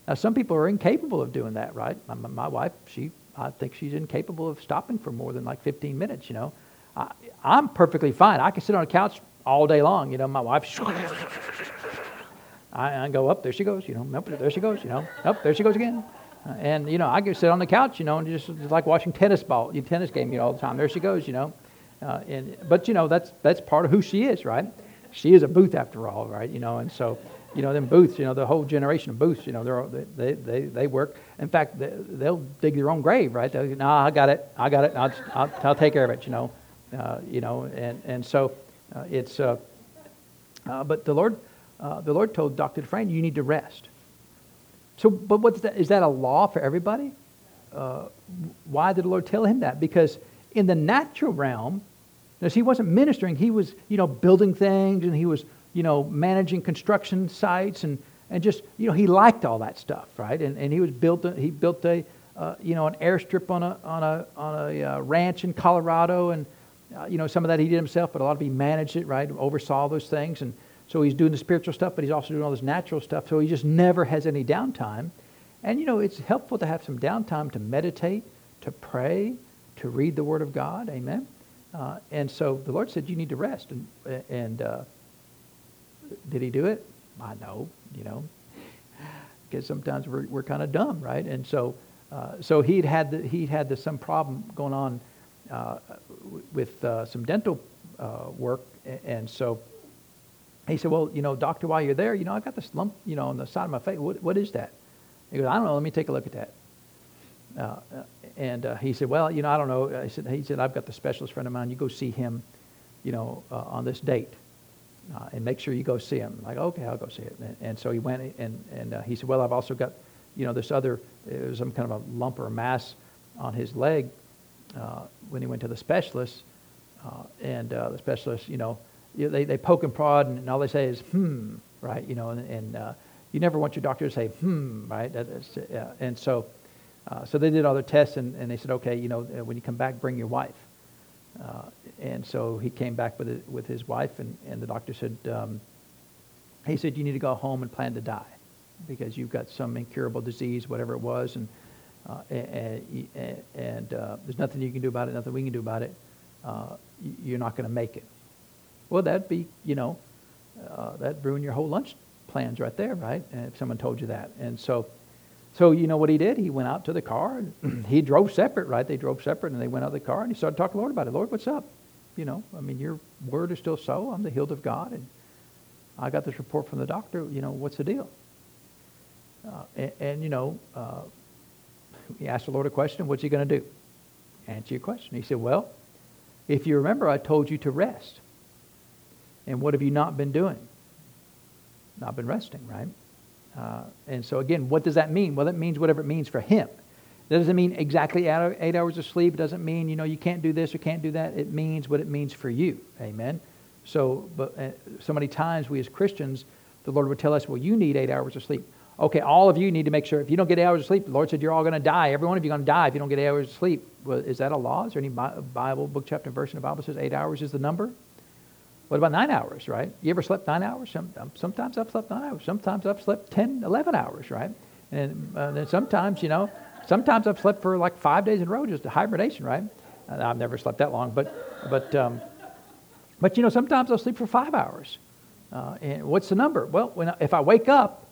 Now, some people are incapable of doing that, right? My, my wife, she, I think she's incapable of stopping for more than like 15 minutes, you know. I, I'm perfectly fine. I can sit on a couch all day long. You know, my wife, <laughs> I, I go up, there she goes, you know, nope, there she goes, you know, nope, there she goes again. Uh, and, you know, I can sit on the couch, you know, and just like watching tennis ball, you tennis game, you know, all the time. There she goes, you know. Uh, and, but, you know, that's, that's part of who she is, right? She is a Booth after all, right? You know, and so, you know, them Booths, you know, the whole generation of Booths, you know, they're, they, they, they work. In fact, they, will dig their own grave, right? They'll, no, I got it, I got it, I'll, I'll, I'll take care of it, you know. Uh, you know, and, and so, uh, it's, uh, uh, but the Lord, the Lord told Dr. Dufresne, you need to rest. So, but what's that? Is that a law for everybody? why did the Lord tell him that? Because in the natural realm, as he wasn't ministering, he was, you know, building things and he was, you know, managing construction sites and, and just, you know, he liked all that stuff, right? And, and he was built, he built a, uh, you know, an airstrip on a, on a, on a uh, ranch in Colorado and, uh, you know, some of that he did himself, but a lot of he managed it, right? Oversaw those things. And so he's doing the spiritual stuff, but he's also doing all this natural stuff. So he just never has any downtime. And, you know, it's helpful to have some downtime to meditate, to pray, to read the Word of God. Amen. Uh, and so the Lord said, you need to rest. And, and uh, did he do it? I know, you know, <laughs> because sometimes we're, we're kind of dumb, right? And so, uh, so he'd had, the, he'd had the, some problem going on uh, with uh, some dental uh, work, and so he said, "Well, you know, doctor, while you're there, you know, I've got this lump, you know, on the side of my face. What, what is that?" He goes, "I don't know. Let me take a look at that." Uh, and uh, he said, "Well, you know, I don't know." I said, "He said I've got the specialist friend of mine. You go see him, you know, uh, on this date, and make sure you go see him." I'm like, okay, I'll go see it. And, and so he went, and and he said, "Well, I've also got, you know, this other, it was some kind of a lump or mass on his leg uh, when he went to the specialist, uh, and uh, the specialist, you know, they, they poke and prod, and, all they say is, hmm, right? You know, and, and uh, you never want your doctor to say, hmm, right? Uh, and so, uh, so they did all their tests, and, and they said, okay, you know, when you come back, bring your wife. Uh, and so he came back with, it, with his wife, and, and the doctor said, um, he said, you need to go home and plan to die because you've got some incurable disease, whatever it was, and uh, and, and uh, there's nothing you can do about it, nothing we can do about it. Uh, you're not going to make it. Well, that'd be, you know, uh, that'd ruin your whole lunch plans right there, right? If someone told you that. And so, so you know what he did? He went out to the car and <clears throat> he drove separate, right? They drove separate and they went out of the car and he started talking to the Lord about it. Lord, what's up? You know, I mean, your word is still so. I'm the healed of God. And I got this report from the doctor. You know, what's the deal? Uh, and, and, you know, uh, he asked the Lord a question, what's he going to do? Answer your question. He said, well, if you remember, I told you to rest. And what have you not been doing? Not been resting, right? Uh, and so, again, what does that mean? Well, it means whatever it means for him. It doesn't mean exactly eight hours of sleep. It doesn't mean, you know, you can't do this or can't do that. It means what it means for you. Amen? So, but uh, so many times we as Christians, the Lord would tell us, well, you need eight hours of sleep. Okay, all of you need to make sure if you don't get eight hours of sleep, the Lord said you're all going to die. Every one of you going to die if you don't get eight hours of sleep. Well, is that a law? Is there any Bible, book, chapter, and verse in the Bible says eight hours is the number? What about nine hours, right? You ever slept nine hours? Um, sometimes I've slept nine hours. Sometimes I've slept 10, 11 hours, right? And then sometimes, you know, sometimes I've slept for like five days in a row, just hibernation, right? I've never slept that long, but, but, um, but you know, sometimes I'll sleep for five hours. Uh, and what's the number? Well, I, if I wake up,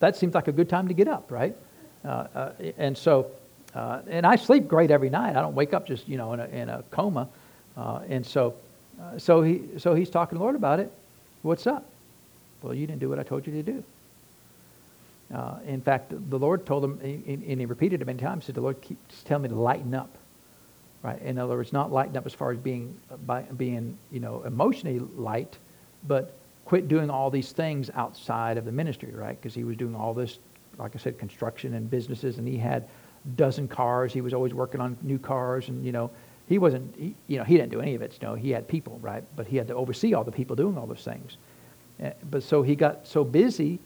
that seems like a good time to get up, right? Uh, uh, and so, uh, and I sleep great every night. I don't wake up just you know in a, in a coma. Uh, and so, uh, so he so he's talking to the Lord about it. What's up? Well, you didn't do what I told you to do. Uh, in fact, the Lord told him, and he repeated it many times. He said, "The Lord keeps telling me to lighten up." Right? In other words, not lighten up as far as being by, being you know emotionally light, but quit doing all these things outside of the ministry, right? Because he was doing all this, like I said, construction and businesses, and he had a dozen cars. He was always working on new cars, and you know, he wasn't, he, you know, he didn't do any of it. You know, he had people, right? But he had to oversee all the people doing all those things. Eh, but so he got so busy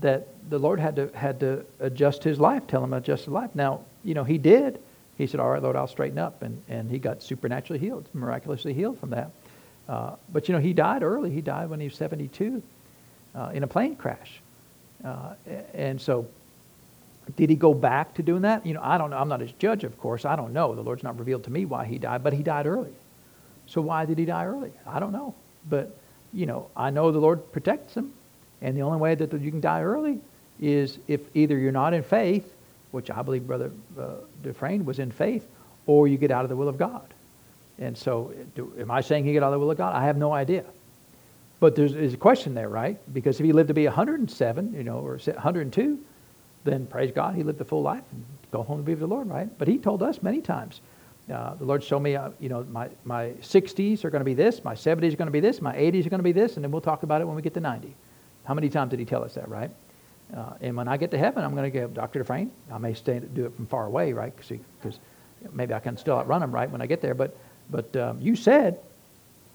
that the Lord had to had to adjust his life, tell him adjust his life. Now, you know, he did. He said, "All right, Lord, I'll straighten up," and and he got supernaturally healed, miraculously healed from that. Uh, but you know, he died early. He died when he was 72 uh, in a plane crash. Uh, and so, did he go back to doing that? You know, I don't know. I'm not his judge, of course. I don't know. The Lord's not revealed to me why he died, but he died early. So why did he die early? I don't know. But you know, I know the Lord protects him, and the only way that you can die early is if either you're not in faith, which I believe Brother uh, Dufresne was in faith, or you get out of the will of God. And so, do, am I saying he got out of the will of God? I have no idea. But there's, there's, a question there, right? Because if he lived to be 107, you know, or 102, then praise God, he lived a full life and go home to be with the Lord, right? But he told us many times, uh, the Lord showed me, uh, you know, my, my 60s are going to be this, my 70s are going to be this, my 80s are going to be this, and then we'll talk about it when we get to 90. How many times did he tell us that, right? Uh, and when I get to heaven, I'm going to go, Dr. Dufresne, I may stay do it from far away, right? Because maybe I can still outrun him, right, when I get there. But but um, you said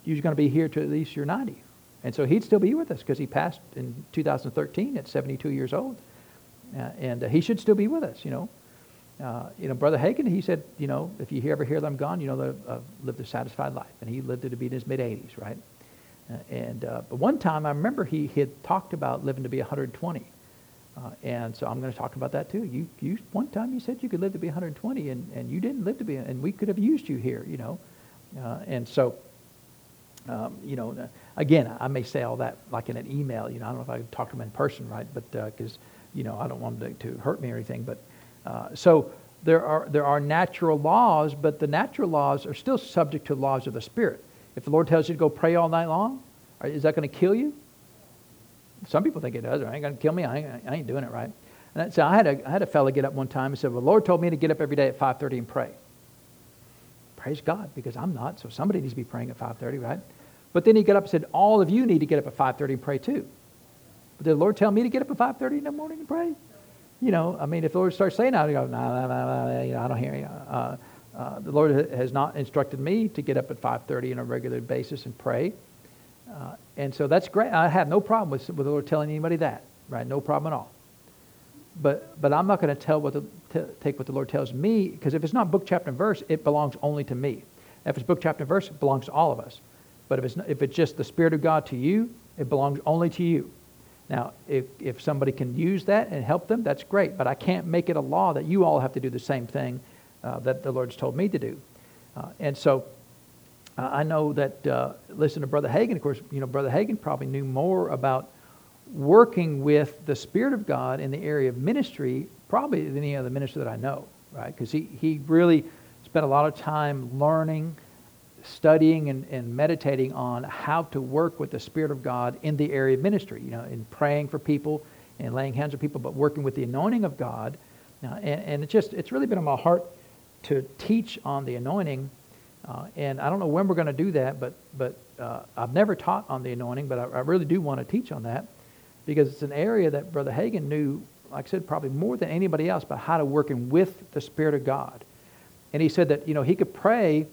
you was going to be here to at least you're 90. And so he'd still be with us because he passed in 2013 at 72 years old. Uh, and uh, he should still be with us, you know. Uh, you know, Brother Hagin, he said, you know, if you ever hear them gone, you know, uh, lived a satisfied life. And he lived it to be in his mid-80s, right? Uh, and uh, but one time I remember he had talked about living to be 120. and so I'm going to talk about that too. You, you, one time you said you could live to be 120, and, and you didn't live to be, and we could have used you here, you know. Uh, and so, um, you know, again, I may say all that like in an email. You know, I don't know if I could talk to them in person, right? But because, uh, you know, I don't want them to, to hurt me or anything. But uh, so there are there are natural laws, but the natural laws are still subject to laws of the Spirit. If the Lord tells you to go pray all night long, is that going to kill you? Some people think it does. I ain't going to kill me. I ain't, I ain't doing it right. And so I had a I had a fellow get up one time and said, "Well, the Lord told me to get up every day at 5:30 and pray." Praise God, because I'm not, so somebody needs to be praying at 5.30, right? But then he got up and said, all of you need to get up at 5.30 and pray too. Did the Lord tell me to get up at 5.30 in the morning and pray? You know, I mean, if the Lord starts saying that, I go, no, no, no, no, you know, I don't hear you. Uh, uh, the Lord has not instructed me to get up at 5.30 on a regular basis and pray. Uh, and so that's great. I have no problem with, with the Lord telling anybody that, right? No problem at all. But, but I'm not going to tell what the, t- take what the Lord tells me, because if it's not book, chapter, and verse, it belongs only to me. If it's book, chapter, and verse, it belongs to all of us. But if it's, if it's just the Spirit of God to you, it belongs only to you. Now, if, if somebody can use that and help them, that's great. But I can't make it a law that you all have to do the same thing uh, that the Lord's told me to do. Uh, and so uh, I know that, uh, listen to Brother Hagin, of course, you know, Brother Hagin probably knew more about working with the Spirit of God in the area of ministry probably than any other minister that I know, right? Because he, he really spent a lot of time learning, studying, and, and meditating on how to work with the Spirit of God in the area of ministry, you know, in praying for people and laying hands on people, but working with the anointing of God. Uh, and, and it's just, it's really been on my heart to teach on the anointing Uh, and I don't know when we're going to do that, but, but uh, I've never taught on the anointing, but I, I really do want to teach on that because it's an area that Brother Hagin knew, like I said, probably more than anybody else about how to work in with the Spirit of God. And he said that, you know, he could pray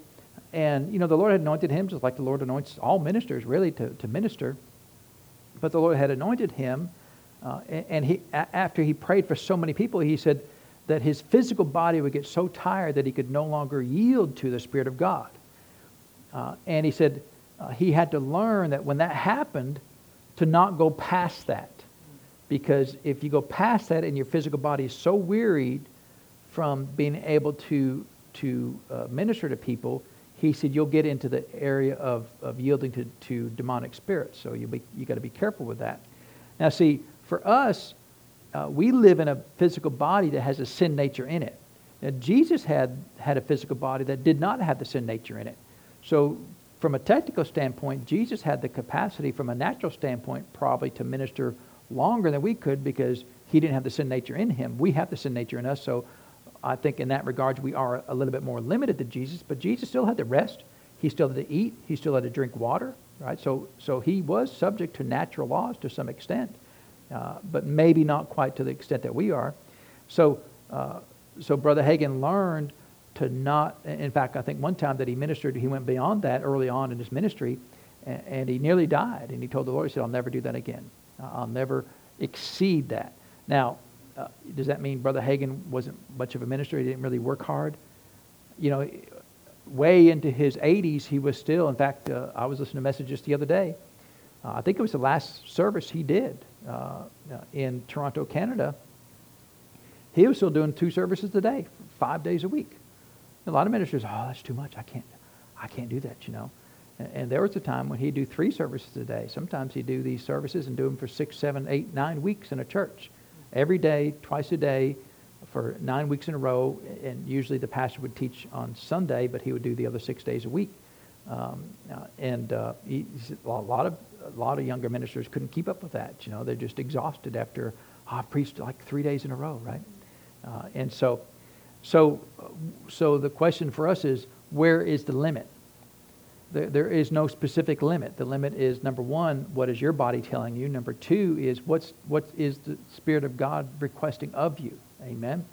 and, you know, the Lord had anointed him just like the Lord anoints all ministers really to, to minister. But the Lord had anointed him. Uh, and he, after he prayed for so many people, he said that his physical body would get so tired that he could no longer yield to the Spirit of God. Uh, and he said uh, he had to learn that when that happened, to not go past that. Because if you go past that and your physical body is so wearied from being able to, to uh, minister to people, he said you'll get into the area of, of yielding to, to demonic spirits. So you you got to be careful with that. Now, see, for us, uh, we live in a physical body that has a sin nature in it. Now, Jesus had, had a physical body that did not have the sin nature in it. So, from a technical standpoint, Jesus had the capacity, from a natural standpoint, probably to minister longer than we could because he didn't have the sin nature in him. We have the sin nature in us, so I think in that regard we are a little bit more limited than Jesus, but Jesus still had to rest. He still had to eat. He still had to drink water, right? So, so he was subject to natural laws to some extent, uh, but maybe not quite to the extent that we are. So, uh, so Brother Hagin learned to not, in fact, I think one time that he ministered, he went beyond that early on in his ministry, and, and he nearly died. And he told the Lord, he said, I'll never do that again. I'll never exceed that. Now, uh, does that mean Brother Hagin wasn't much of a minister? He didn't really work hard? You know, way into his 80s, he was still, in fact, uh, I was listening to messages the other day. Uh, I think it was the last service he did uh, in Toronto, Canada. He was still doing two services a day, five days a week. A lot of ministers, oh, that's too much. I can't, I can't do that, you know. And there was a time when he'd do three services a day. Sometimes he'd do these services and do them for six, seven, eight, nine weeks in a church every day, twice a day, for nine weeks in a row. And usually the pastor would teach on Sunday, but he would do the other six days a week. Um, uh, and uh, he, a lot of a lot of younger ministers couldn't keep up with that. You know, they're just exhausted after oh, I've preached like three days in a row, right? Uh, and so, so, so the question for us is, where is the limit? There, there is no specific limit. The limit is number one, what is your body telling you? Number two is what's, what is the Spirit of God requesting of you? Amen.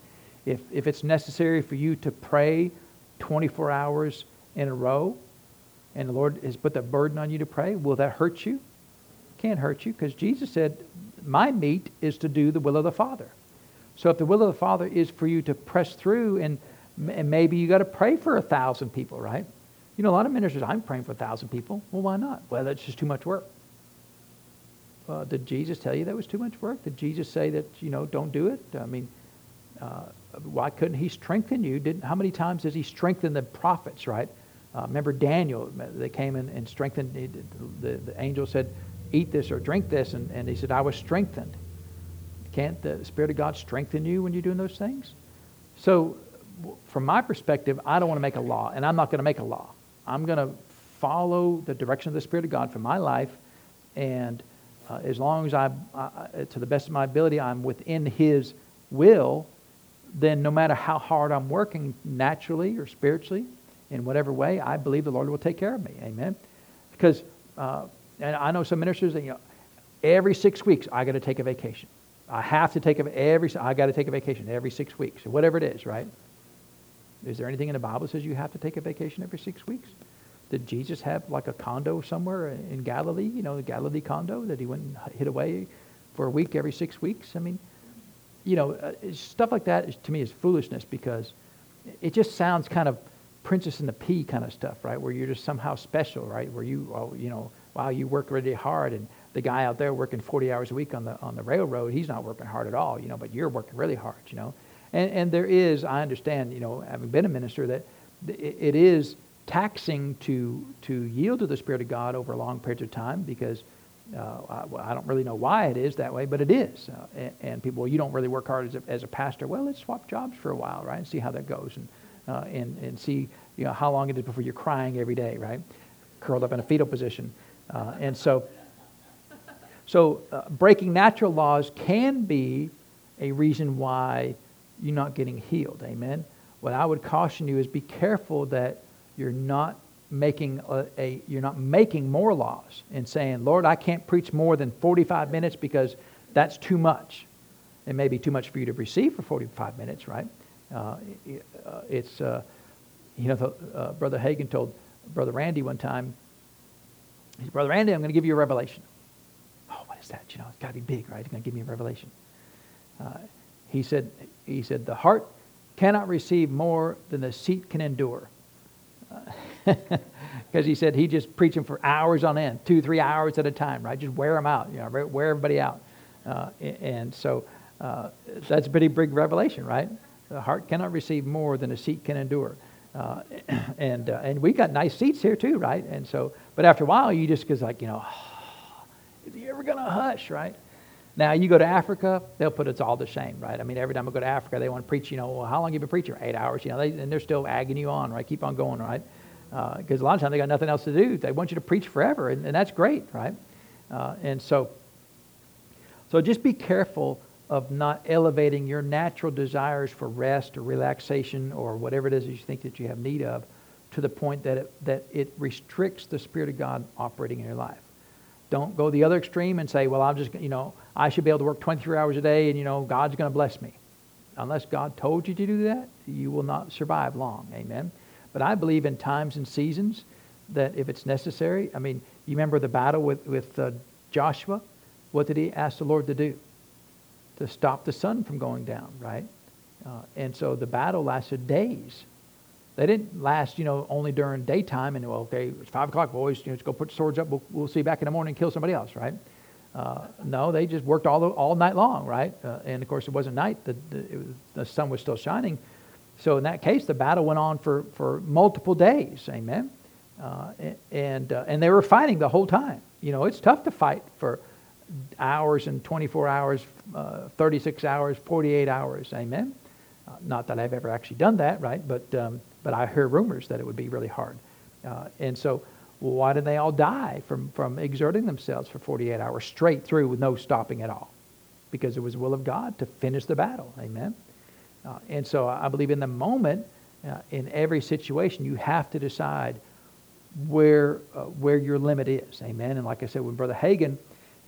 If, if it's necessary for you to pray 24 hours in a row and the Lord has put that burden on you to pray, will that hurt you? Can't hurt you because Jesus said, My meat is to do the will of the Father. So if the will of the Father is for you to press through and, and maybe you got to pray for a thousand people, right? You know, a lot of ministers, I'm praying for a thousand people. Well, why not? Well, that's just too much work. Uh, did Jesus tell you that was too much work? Did Jesus say that, you know, don't do it? I mean, uh, why couldn't he strengthen you? Didn't, how many times does he strengthen the prophets, right? Uh, remember Daniel, they came in and strengthened, the, the angel said, eat this or drink this, and, and he said, I was strengthened. Can't the Spirit of God strengthen you when you're doing those things? So, from my perspective, I don't want to make a law, and I'm not going to make a law. I'm going to follow the direction of the Spirit of God for my life, and uh, as long as I, to the best of my ability, I'm within His will, then no matter how hard I'm working naturally or spiritually, in whatever way, I believe the Lord will take care of me. Amen. Because, uh, and I know some ministers that you know, every six weeks I got to take a vacation. I have to take a every. I got to take a vacation every six weeks, whatever it is, right? Is there anything in the Bible that says you have to take a vacation every six weeks? Did Jesus have like a condo somewhere in Galilee, you know, the Galilee condo that he went and hid away for a week every six weeks? I mean, you know, uh, stuff like that is, to me is foolishness because it just sounds kind of princess and the pea kind of stuff, right? Where you're just somehow special, right? Where you, oh, you know, wow, you work really hard, and the guy out there working 40 hours a week on the on the railroad, he's not working hard at all, you know, but you're working really hard, you know. And, and there is, I understand, you know, having been a minister, that it, is taxing to, to yield to the Spirit of God over long periods of time because uh, I, well, I, don't really know why it is that way, but it is. Uh, and, and, people, well, you don't really work hard as a, as a pastor. Well, let's swap jobs for a while, right, and see how that goes, and uh, and and see you know how long it is before you're crying every day, right, curled up in a fetal position, uh, and so. So uh, breaking natural laws can be a reason why you're not getting healed. Amen. What I would caution you is be careful that you're not making a, a, you're not making more laws and saying, Lord, I can't preach more than 45 minutes because that's too much. It may be too much for you to receive for 45 minutes, right? Uh, uh it's, uh, you know, the, uh, Brother Hagin told Brother Randy one time, he said, Brother Randy, I'm going to give you a revelation. Oh, what is that? You know, it's got to be big, right? He's going to give me a revelation. Uh, he said, he said, the heart cannot receive more than the seat can endure. <laughs> Because he said he just preaching for hours on end, two, three hours at a time, right? Just wear them out, you know, wear everybody out. Uh, and so uh, that's a pretty big revelation, right? The heart cannot receive more than a seat can endure. Uh, <clears throat> and uh, and we got nice seats here too, right? And so, but after a while, you just goes like, you know, <sighs> is he ever gonna hush, right? Now you go to Africa, they'll put us all to shame, right? I mean, every time I go to Africa, they want to preach. You know, well, how long you been preaching? Eight hours. You know, they, and they're still agging you on, right? Keep on going, right? Because uh, a lot of times they got nothing else to do. They want you to preach forever, and, and that's great, right? Uh, and so, so just be careful of not elevating your natural desires for rest or relaxation or whatever it is that you think that you have need of to the point that it, that it restricts the Spirit of God operating in your life. Don't go the other extreme and say, well, I'm just, you know, I should be able to work 23 hours a day and, you know, God's going to bless me. Unless God told you to do that, you will not survive long. Amen. But I believe in times and seasons that if it's necessary, I mean, you remember the battle with, with uh, Joshua? What did he ask the Lord to do? To stop the sun from going down, right? Uh, and so the battle lasted days. They didn't last, you know, only during daytime and, well, okay, it's 5 o'clock, boys, you know, let's go put swords up. We'll, we'll see you back in the morning and kill somebody else, right? Uh, no, they just worked all, the, all night long, right? Uh, and of course, it wasn't night, the, the, was, the sun was still shining. So in that case, the battle went on for, for multiple days, amen? Uh, and, uh, and they were fighting the whole time. You know, it's tough to fight for hours and 24 hours, uh, 36 hours, 48 hours, amen? Uh, not that I've ever actually done that, right? But um, but I hear rumors that it would be really hard. Uh, and so, why did they all die from, from exerting themselves for 48 hours straight through with no stopping at all? Because it was the will of God to finish the battle. Amen. Uh, and so I believe in the moment, uh, in every situation, you have to decide where uh, where your limit is. Amen. And like I said, when Brother Hagin,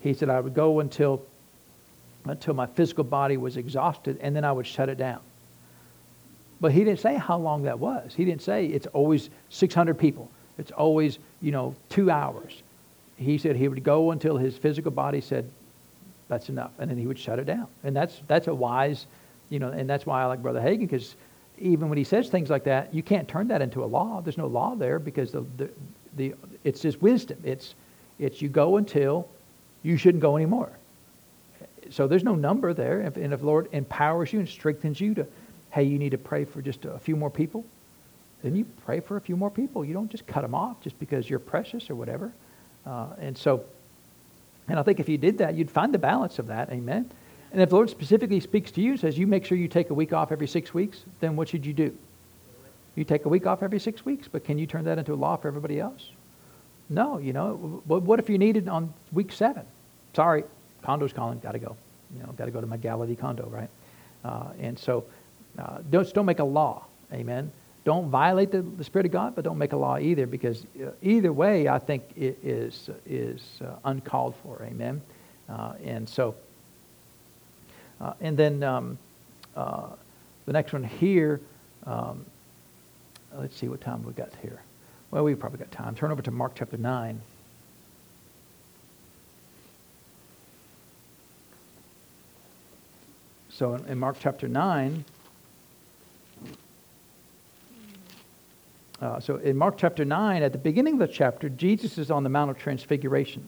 he said I would go until until my physical body was exhausted, and then I would shut it down. But he didn't say how long that was. He didn't say it's always 600 people. It's always, you know, two hours. He said he would go until his physical body said, that's enough. And then he would shut it down. And that's, that's a wise, you know, and that's why I like Brother Hagin, because even when he says things like that, you can't turn that into a law. There's no law there because the, the, the, it's just wisdom. It's, it's you go until you shouldn't go anymore. So there's no number there. And if the Lord empowers you and strengthens you to hey, you need to pray for just a few more people, then you pray for a few more people. You don't just cut them off just because you're precious or whatever. Uh, and so, and I think if you did that, you'd find the balance of that. Amen. And if the Lord specifically speaks to you says, you make sure you take a week off every six weeks, then what should you do? You take a week off every six weeks, but can you turn that into a law for everybody else? No, you know. What if you needed on week seven? Sorry, condo's calling, got to go. You know, got to go to my Galilee condo, right? Uh, and so, uh, don't, don't make a law. Amen. Don't violate the, the Spirit of God, but don't make a law either, because uh, either way, I think it is, is uh, uncalled for. Amen. Uh, and so, uh, and then um, uh, the next one here, um, let's see what time we got here. Well, we've probably got time. Turn over to Mark chapter 9. So in, in Mark chapter 9, Uh, so in Mark chapter 9, at the beginning of the chapter, Jesus is on the Mount of Transfiguration.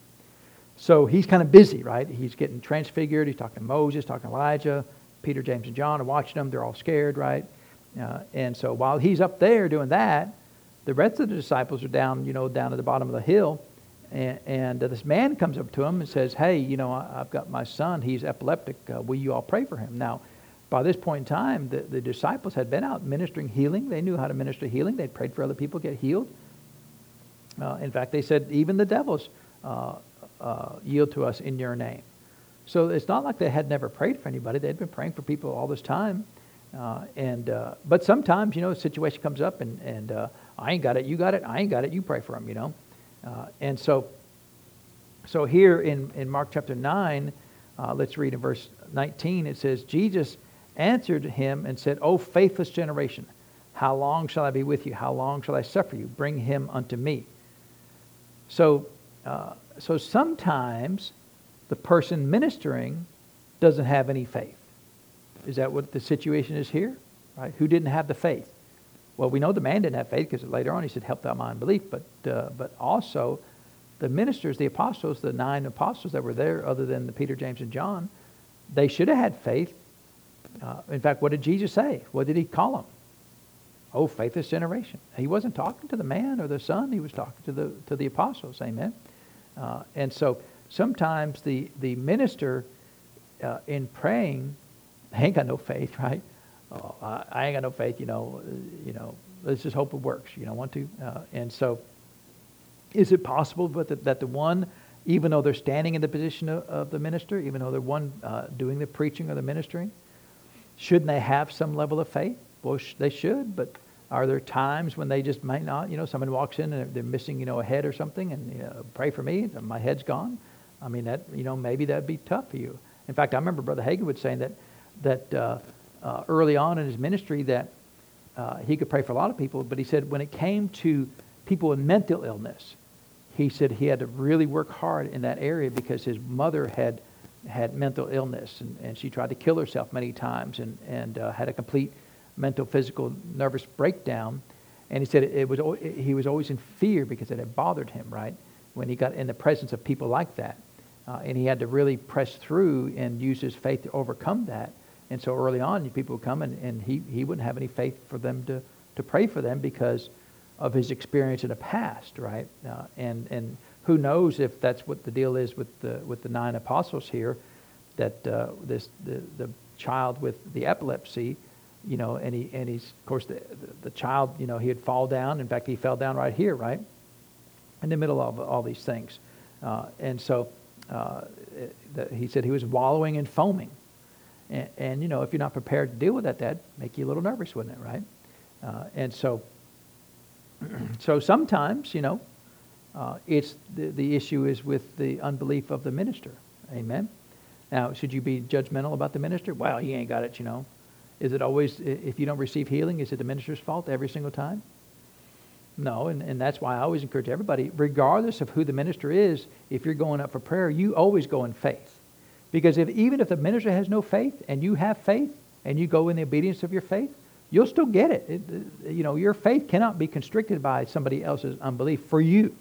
So he's kind of busy, right? He's getting transfigured. He's talking to Moses, talking to Elijah. Peter, James, and John are watching them. They're all scared, right? Uh, and so while he's up there doing that, the rest of the disciples are down, you know, down at the bottom of the hill. And, and uh, this man comes up to him and says, Hey, you know, I, have got my son. He's epileptic. Uh, will you all pray for him? Now, by this point in time, the, the disciples had been out ministering healing. They knew how to minister healing. They'd prayed for other people get healed. Uh, in fact, they said, even the devils uh, uh, yield to us in your name. So it's not like they had never prayed for anybody. They'd been praying for people all this time. Uh, and uh, but sometimes you know a situation comes up and and uh, I ain't got it, you got it, I ain't got it, you pray for them, you know. And so so here in in Mark chapter nine, uh, let's read in verse 19. It says Jesus answered him and said, "O faithless generation, how long shall I be with you? How long shall I suffer you? Bring him unto me." So uh, so sometimes the person ministering doesn't have any faith. Is that what the situation is here? Right? Who didn't have the faith? Well, we know the man didn't have faith because later on he said, "Help thou my unbelief." But uh, but also, the ministers, the apostles, the nine apostles that were there, other than the Peter, James, and John, they should have had faith. Uh, in fact, what did Jesus say? What did he call them? Oh, faithless generation. He wasn't talking to the man or the son. He was talking to the to the apostles. Amen. Uh, and so sometimes the the minister uh, in praying I ain't got no faith, <laughs> right? Oh, I, I, ain't got no faith, you know. You know, let's just hope it works. You don't want to, uh, and so is it possible but that, that the one, even though they're standing in the position of, of the minister, even though they're one uh, doing the preaching or the ministering, shouldn't they have some level of faith? Well, they should, but are there times when they just might not? You know, someone walks in and they're missing, you know, a head or something, and you know, pray for me, my head's gone. I mean, that you know, maybe that'd be tough for you. In fact, I remember Brother Hagin was saying that that uh, uh, early on in his ministry that uh, he could pray for a lot of people, but he said when it came to people with mental illness, he said he had to really work hard in that area because his mother had had mental illness and, and she tried to kill herself many times and, and uh, had a complete mental, physical, nervous breakdown. And he said it, was he was always in fear because it had bothered him, right? When he got in the presence of people like that. Uh, and he had to really press through and use his faith to overcome that. And so early on, people would come and, and he, he wouldn't have any faith for them to, to pray for them because of his experience in the past, right? Uh, and, and who knows if that's what the deal is with the, with the nine apostles here, that uh, this, the, the child with the epilepsy, you know, and, he, and he's, of course, the, the, child, you know, he had fall down. In fact, he fell down right here, right? In the middle of all these things. Uh, and so uh, the, he said he was wallowing and foaming. And, and, you know, if you're not prepared to deal with that, that'd make you a little nervous, wouldn't it, right? Uh, and so, <clears throat> so sometimes, you know, uh, it's the, the issue is with the unbelief of the minister. Amen. Now, should you be judgmental about the minister? Well, he ain't got it, you know. Is it always, if you don't receive healing, is it the minister's fault every single time? No, and, and that's why I always encourage everybody, regardless of who the minister is, if you're going up for prayer, you always go in faith. Because if, even if the minister has no faith and you have faith and you go in the obedience of your faith, you'll still get it. it. You know, your faith cannot be constricted by somebody else's unbelief for you.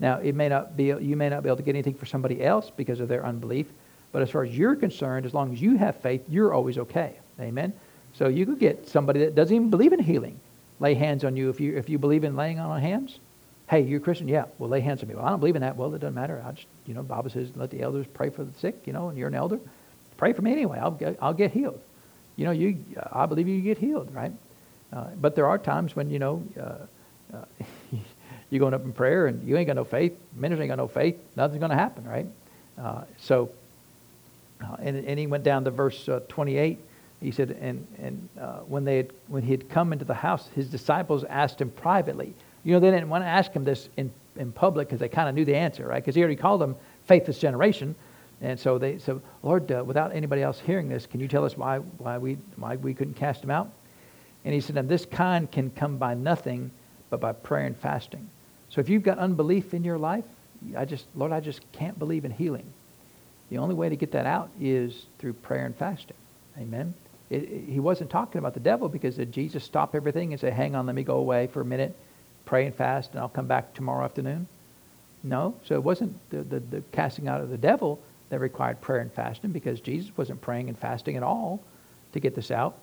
Now, it may not be, you may not be able to get anything for somebody else because of their unbelief, but as far as you're concerned, as long as you have faith, you're always okay. Amen? So you could get somebody that doesn't even believe in healing lay hands on you if you, if you believe in laying on hands. Hey, you're a Christian? Yeah, well, lay hands on me. Well, I don't believe in that. Well, it doesn't matter. I just, you know, Bible says let the elders pray for the sick, you know, and you're an elder. Pray for me anyway. I'll get, I'll get healed. You know, you, I believe you get healed, right? Uh, but there are times when, you know, uh, uh, you're going up in prayer and you ain't got no faith, minister ain't got no faith, nothing's going to happen, right? Uh, so, uh, and, and he went down to verse uh, 28. He said, and, and when, they had, when he had come into the house, his disciples asked him privately, you know, they didn't want to ask him this in, in public because they kind of knew the answer, right? Because he already called them faithless generation. And so they said, Lord, uh, without anybody else hearing this, can you tell us why, why, we, why we couldn't cast him out? And he said, and this kind can come by nothing but by prayer and fasting. So if you've got unbelief in your life, I just, Lord, I just can't believe in healing. The only way to get that out is through prayer and fasting. Amen. It, it, he wasn't talking about the devil because did Jesus stop everything and say, hang on, let me go away for a minute pray and fast and I'll come back tomorrow afternoon? No. So it wasn't the, the, the casting out of the devil that required prayer and fasting because Jesus wasn't praying and fasting at all to get this out.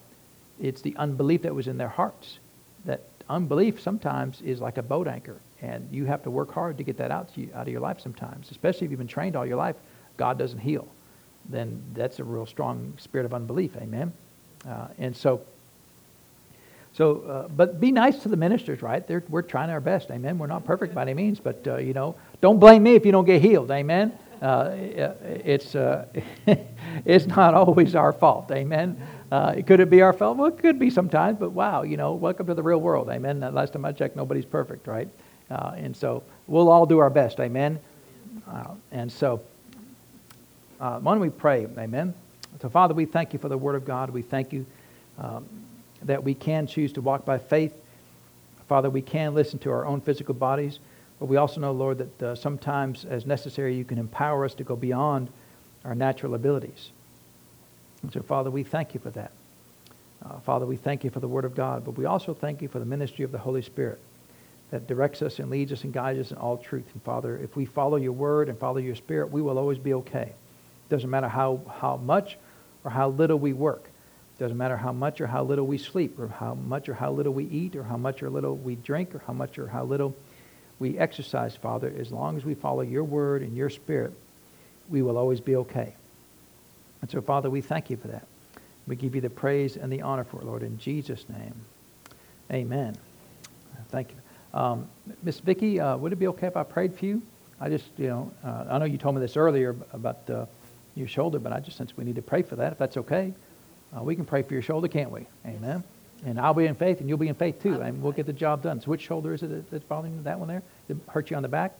It's the unbelief that was in their hearts. That unbelief sometimes is like a boat anchor, and you have to work hard to get that out, you, out of your life sometimes, especially if you've been trained all your life. God doesn't heal. Then that's a real strong spirit of unbelief. Amen. Uh, and so so, uh, but be nice to the ministers, right? They're, we're trying our best, amen. We're not perfect by any means, but uh, you know, don't blame me if you don't get healed, amen. uh, it's, uh, <laughs> it's not always our fault. Amen. Uh, could it be our fault? Well, it could be sometimes, but wow, you know, welcome to the real world. Amen. Last time I checked, nobody's perfect, right? Uh, and so we'll all do our best. Amen. Uh, and so, uh, why don't we pray? Amen. So, Father, we thank you for the Word of God. We thank you um, that we can choose to walk by faith. Father, we can listen to our own physical bodies. But we also know, Lord, that uh, sometimes, as necessary, you can empower us to go beyond our natural abilities. And so, Father, we thank you for that. Uh, Father, we thank you for the Word of God, but we also thank you for the ministry of the Holy Spirit that directs us and leads us and guides us in all truth. And Father, if we follow your Word and follow your Spirit, we will always be okay. It Doesn't matter how, how much or how little we work. It Doesn't matter how much or how little we sleep, or how much or how little we eat, or how much or little we drink, or how much or how little we exercise, Father, as long as we follow your word and your spirit, we will always be okay. And so, Father, we thank you for that. We give you the praise and the honor for it, Lord, in Jesus' name. Amen. Thank you. Um, Miss Vicki, uh, would it be okay if I prayed for you? I just, you know, uh, I know you told me this earlier about uh, your shoulder, but I just sense we need to pray for that, if that's okay. Uh, we can pray for your shoulder, can't we? Amen. And I'll be in faith, and you'll be in faith too, and we'll get the job done. So which shoulder is it that's bothering you? That one there? Did it hurt you on the back?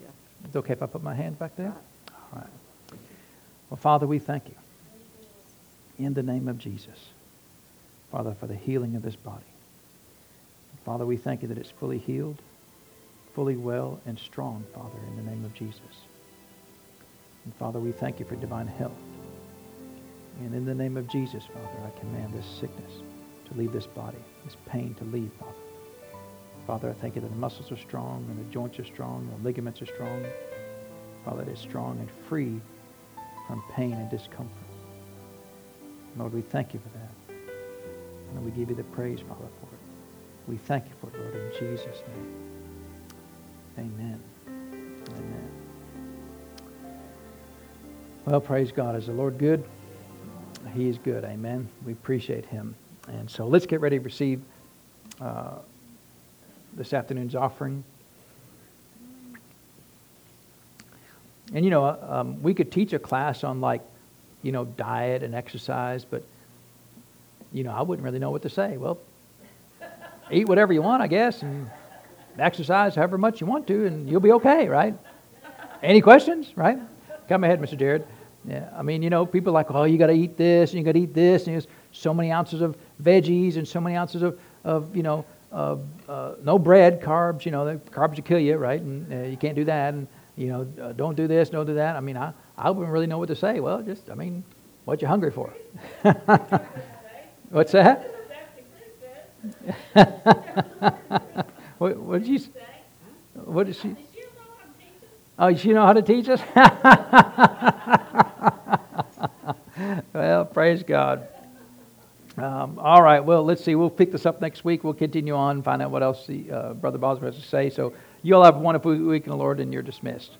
Yeah. It's okay if I put my hand back there? All right. Well, Father, we thank you. In the name of Jesus. Father, for the healing of this body. Father, we thank you that it's fully healed, fully well, and strong, Father, in the name of Jesus. And Father, we thank you for divine health. And in the name of Jesus, Father, I command this sickness to leave this body, this pain to leave, Father. Father, I thank you that the muscles are strong and the joints are strong, the ligaments are strong. Father, it is strong and free from pain and discomfort. Lord, we thank you for that. And we give you the praise, Father, for it. We thank you for it, Lord, in Jesus' name. Amen. Amen. Well, praise God. Is the Lord good? He is good. Amen. We appreciate him. And so let's get ready to receive uh, this afternoon's offering. And you know, um, we could teach a class on like, you know, diet and exercise, but you know, I wouldn't really know what to say. Well, eat whatever you want, I guess, and exercise however much you want to, and you'll be okay, right? Any questions, right? Come ahead, Mr. Jared. Yeah, I mean, you know, people are like, oh, you got to eat this, and you got to eat this, and there's so many ounces of veggies and so many ounces of, of you know, uh, uh, no bread, carbs. You know, the carbs will kill you, right? And uh, you can't do that. And you know, uh, don't do this, don't do that. I mean, I, I wouldn't really know what to say. Well, just, I mean, what you hungry for? <laughs> What's that? <laughs> what, what did you? What did she? Oh, she know how to teach us? <laughs> well, praise God. Um, all right, well, let's see. We'll pick this up next week. We'll continue on, find out what else the, uh, Brother Bosworth has to say. So you all have a wonderful week in the Lord, and you're dismissed.